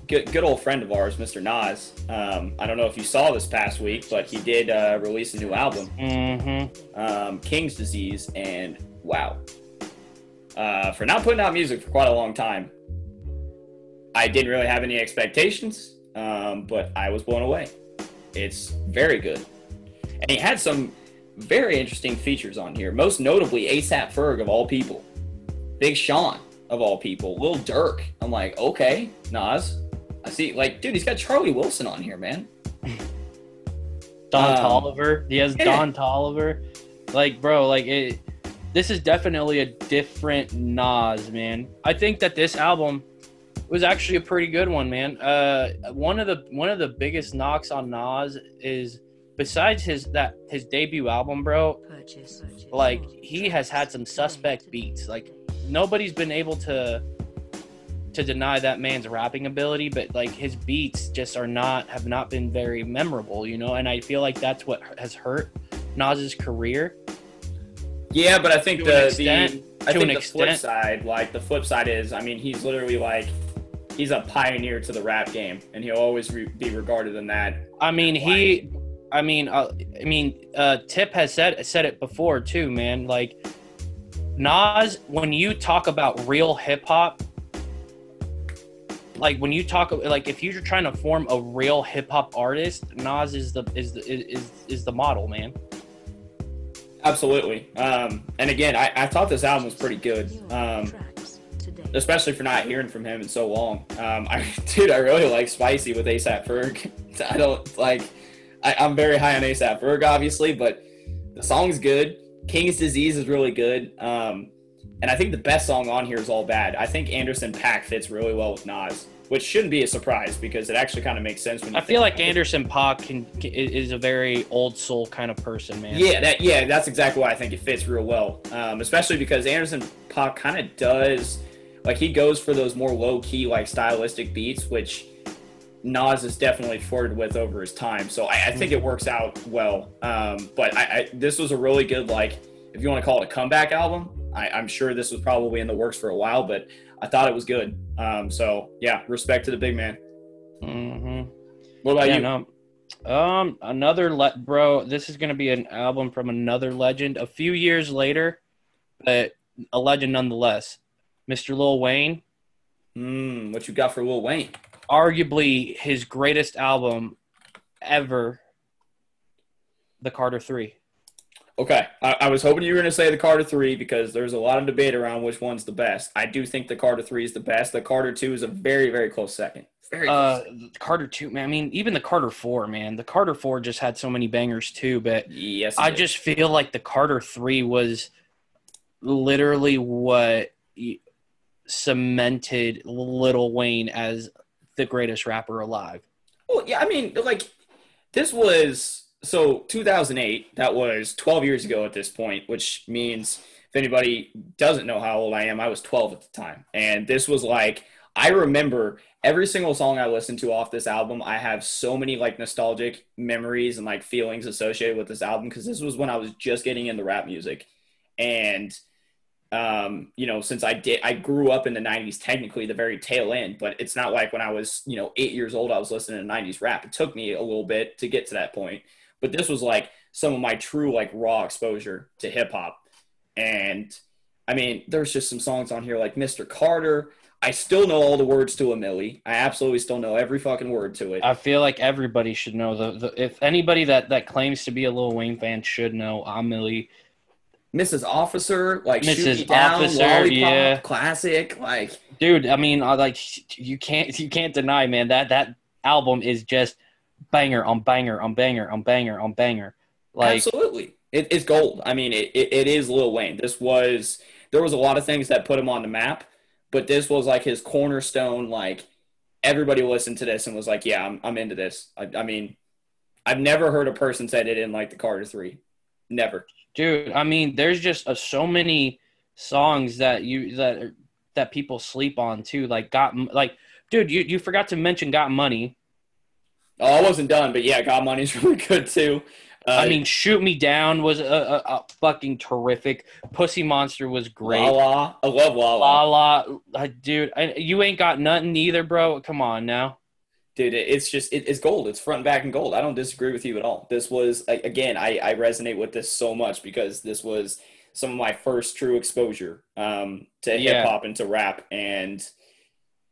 good good old friend of ours, Mr. Nas. Um, I don't know if you saw this past week, but he did uh, release a new album, Mm-hmm. um, King's Disease, and wow, uh, for not putting out music for quite a long time, I didn't really have any expectations, um, but I was blown away. It's very good, and he had some very interesting features on here. Most notably, ASAP Ferg of all people, Big Sean of all people, Lil Durk. I'm like, okay, Nas. I see, like, dude, he's got Charlie Wilson on here, man. Don Um, Toliver. He has yeah. Don Toliver. Like, bro, like it. This is definitely a different Nas, man. I think that this album was actually a pretty good one, man. Uh, one of the one of the biggest knocks on Nas is besides his that his debut album, bro. Purchase. Like he has had some suspect beats. Like nobody's been able to to deny that man's rapping ability, but like his beats just are not have not been very memorable, you know. And I feel like that's what has hurt Nas's career. Yeah, but I think To an the, extent- the I to think an the flip side, like the flip side is, I mean, he's literally like he's a pioneer to the rap game, and he'll always re- be regarded in that. I mean, he, I mean, uh, I mean, uh, Tip has said said it before too, man. Like Nas, when you talk about real hip hop, like when you talk like if you're trying to form a real hip hop artist, Nas is the is the is is the model, man. Absolutely. Um, and again, I, I thought this album was pretty good. Um, especially for not hearing from him in so long. Um, I, dude, I really like Spicy with ASAP Ferg. I don't like. I, I'm very high on ASAP Ferg, obviously, but the song's good. King's Disease is really good. Um, and I think the best song on here is All Bad. I think Anderson Paak fits really well with Nas, which shouldn't be a surprise because it actually kind of makes sense when I feel like it. Anderson Paak can, can is a very old soul kind of person, man. Yeah, that yeah, that's exactly why I think it fits real well. Um, especially because Anderson Paak kind of does like he goes for those more low key like stylistic beats, which Nas has definitely flirted with over his time. So I, I think it works out well. Um, but I, I this was a really good like if you want to call it a comeback album. I, I'm sure this was probably in the works for a while, but I thought it was good. Um, so yeah, respect to the big man. hmm What about yeah, you? no. Um, another le- bro. This is gonna be an album from another legend. A few years later, but a legend nonetheless. Mr. Lil Wayne, Mm, what you got for Lil Wayne? Arguably his greatest album ever. The Carter Three. Okay, I, I was hoping you were going to say the Carter three because there's a lot of debate around which one's the best. I do think the Carter three is the best. The Carter two is a very very close second. Very Uh, close. Carter two, man. I mean, even the Carter four, man. The Carter four just had so many bangers too, but yes, I is. just feel like the Carter three was literally what y- cemented Lil Wayne as the greatest rapper alive. Well, yeah, I mean, like this was so 2008. That was 12 years ago at this point, which means if anybody doesn't know how old I am, I was 12 at the time, and this was like I remember every single song I listened to off this album. I have so many like nostalgic memories and like feelings associated with this album because this was when I was just getting into rap music, and um, you know, since I did, I grew up in the 90s, technically the very tail end, but it's not like when I was, you know, eight years old, I was listening to 90s rap. It took me a little bit to get to that point, but this was like some of my true, like, raw exposure to hip hop. And I mean, there's just some songs on here like Mr. Carter. I still know all the words to A Milli. I absolutely still know every fucking word to it. I feel like everybody should know the, the if anybody that that claims to be a Lil Wayne fan should know A Milli. Mrs. Officer, like Shoot Mrs. Me Down, Officer, Lollipop, yeah. classic. Like, Dude, I mean, I like you can't you can't deny, man, that that album is just banger on banger on banger on banger on banger. Like Absolutely, it, it's gold. I mean, it, it, it is Lil Wayne. This was there was a lot of things that put him on the map, but this was like his cornerstone. Like everybody listened to this and was like, "Yeah, I'm I'm into this." I, I mean, I've never heard a person say they didn't like the Carter Three. Never. dude, I mean, there's just uh, so many songs that you that that people sleep on too. Like got like, dude, you you forgot to mention Got Money. Oh, I wasn't done, but yeah, Got Money's really good too. Uh, I mean, Shoot Me Down was a, a, a fucking terrific. Pussy Monster was great. La La, I love La La La. La, uh, dude, I, you ain't got nothing either, bro. Come on now. Dude it's just it, it's gold it's front and back and gold i don't disagree with you at all this was again i i resonate with this so much because this was some of my first true exposure um to Yeah. hip hop and to rap and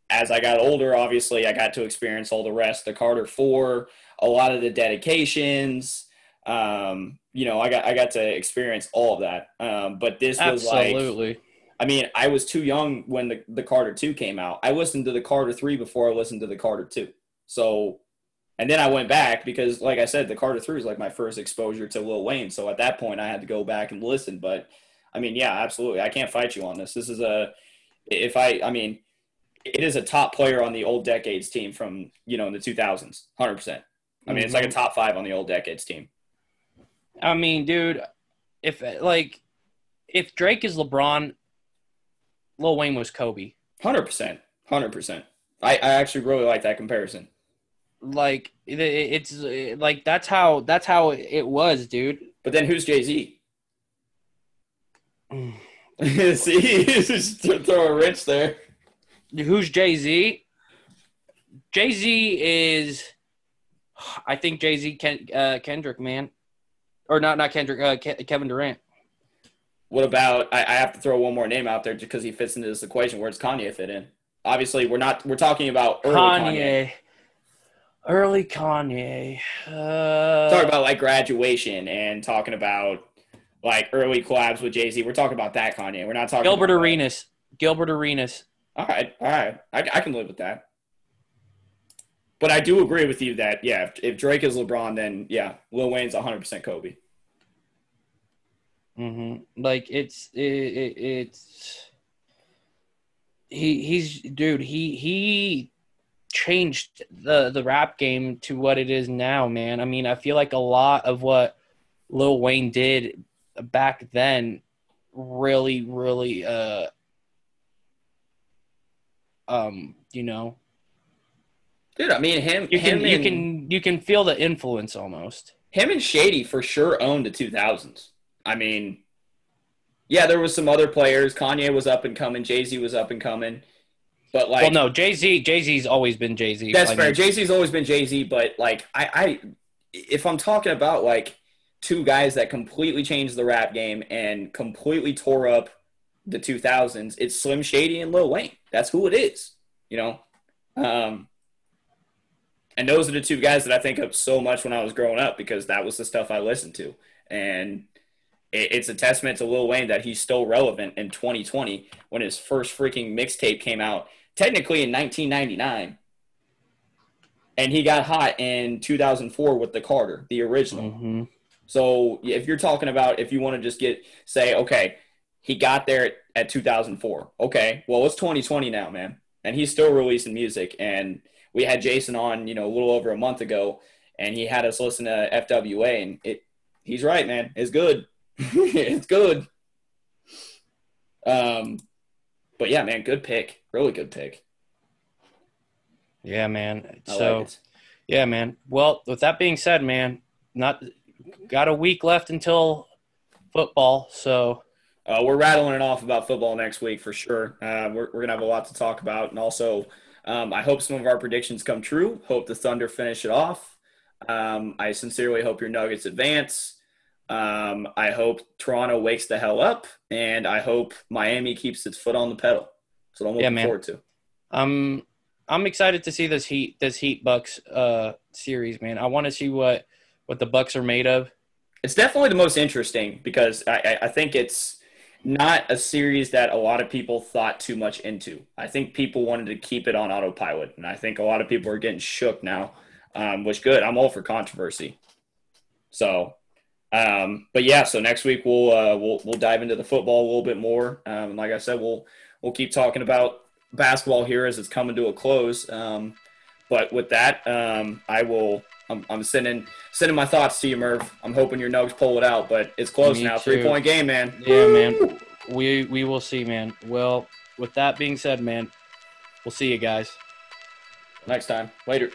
as i got older obviously i got to experience all the rest the carter 4 a lot of the dedications um you know i got i got to experience all of that um but this was like Absolutely. I mean, I was too young when the, the Carter 2 came out. I listened to the Carter 3 before I listened to the Carter 2. So, and then I went back because, like I said, the Carter 3 is like my first exposure to Lil Wayne. So at that point, I had to go back and listen. But I mean, yeah, absolutely. I can't fight you on this. This is a, if I, I mean, it is a top player on the old decades team from, you know, in the 2000s, 100%. I mean, it's like a mm-hmm. top five on the old decades team. I mean, dude, if like if Drake is LeBron, Lil Wayne was Kobe. 100%. 100%. I, I actually really like that comparison. Like it, it's uh, like that's how that's how it was, dude. But then who's Jay Z? See, just throw a wrench there. Who's Jay Z? Jay Z is, I think Jay Z Ken, uh, Kendrick man, or not not Kendrick uh, Ke- Kevin Durant. What about? I, I have to throw one more name out there just because he fits into this equation. Where does Kanye fit in? Obviously, we're not. We're talking about early Kanye. Kanye. Early Kanye. Uh, Talking about like graduation and talking about like early collabs with Jay Z. We're talking about that Kanye. We're not talking Gilbert Arenas. Gilbert Arenas. All right, all right. I, I can live with that. But I do agree with you that yeah, if, if Drake is LeBron, then yeah, Lil Wayne's 100 percent Kobe. hmm Like it's it, it, it's he he's dude he he changed the the rap game to what it is now, man. I mean, I feel like a lot of what Lil Wayne did back then really really uh um you know Dude, I mean him. you can him you and- can you can feel the influence almost. him and Shady for sure owned the 2000s. I mean, yeah, there was some other players. Kanye was up and coming. Jay Z was up and coming. But like, well, no, Jay Z Jay Z's always been Jay Z. that's fair. Jay Z's always been Jay Z. But like, I, I, if I'm talking about like two guys that completely changed the rap game and completely tore up the 2000s, it's Slim Shady and Lil Wayne. That's who it is. You know. Um, and those are the two guys that I think of so much when I was growing up because that was the stuff I listened to. And it's a testament to Lil Wayne that he's still relevant in 2020 when his first freaking mixtape came out, technically in 1999. And he got hot in 2004 with the Carter, the original. hmm So if you're talking about if you want to just get say, okay, he got there at, at 2004. Okay, well it's 2020 now, man, and he's still releasing music. And we had Jason on, you know, a little over a month ago, and he had us listen to FWA, and it he's right, man, it's good, it's good. Um, but yeah, man, good pick, really good pick. Yeah, man. I so like yeah, man. Well, with that being said, man, not got a week left until football. So Uh, we're rattling it off about football next week for sure. Uh, we're we're gonna have a lot to talk about, and also um, I hope some of our predictions come true. Hope the Thunder finish it off. Um, I sincerely hope your Nuggets advance. Um, I hope Toronto wakes the hell up, and I hope Miami keeps its foot on the pedal. So I'm looking Yeah, man. forward to. I'm I'm excited to see this Heat this Heat Bucks uh series, man. I want to see what what the Bucks are made of. It's definitely the most interesting because I, I, I think it's not a series that a lot of people thought too much into. I think people wanted to keep it on autopilot, and I think a lot of people are getting shook now, um, which good. I'm all for controversy. So, um, but yeah, so next week we'll uh, we'll we'll dive into the football a little bit more. Um, and like I said, we'll we'll keep talking about basketball here as it's coming to a close. Um, but with that, um, I will. I'm, I'm sending sending my thoughts to you, Merv. I'm hoping your Nugs pull it out, but it's close Me now. too. Three point game, man. Yeah, man. We we will see, man. Well, with that being said, man, we'll see you guys. Next time, later.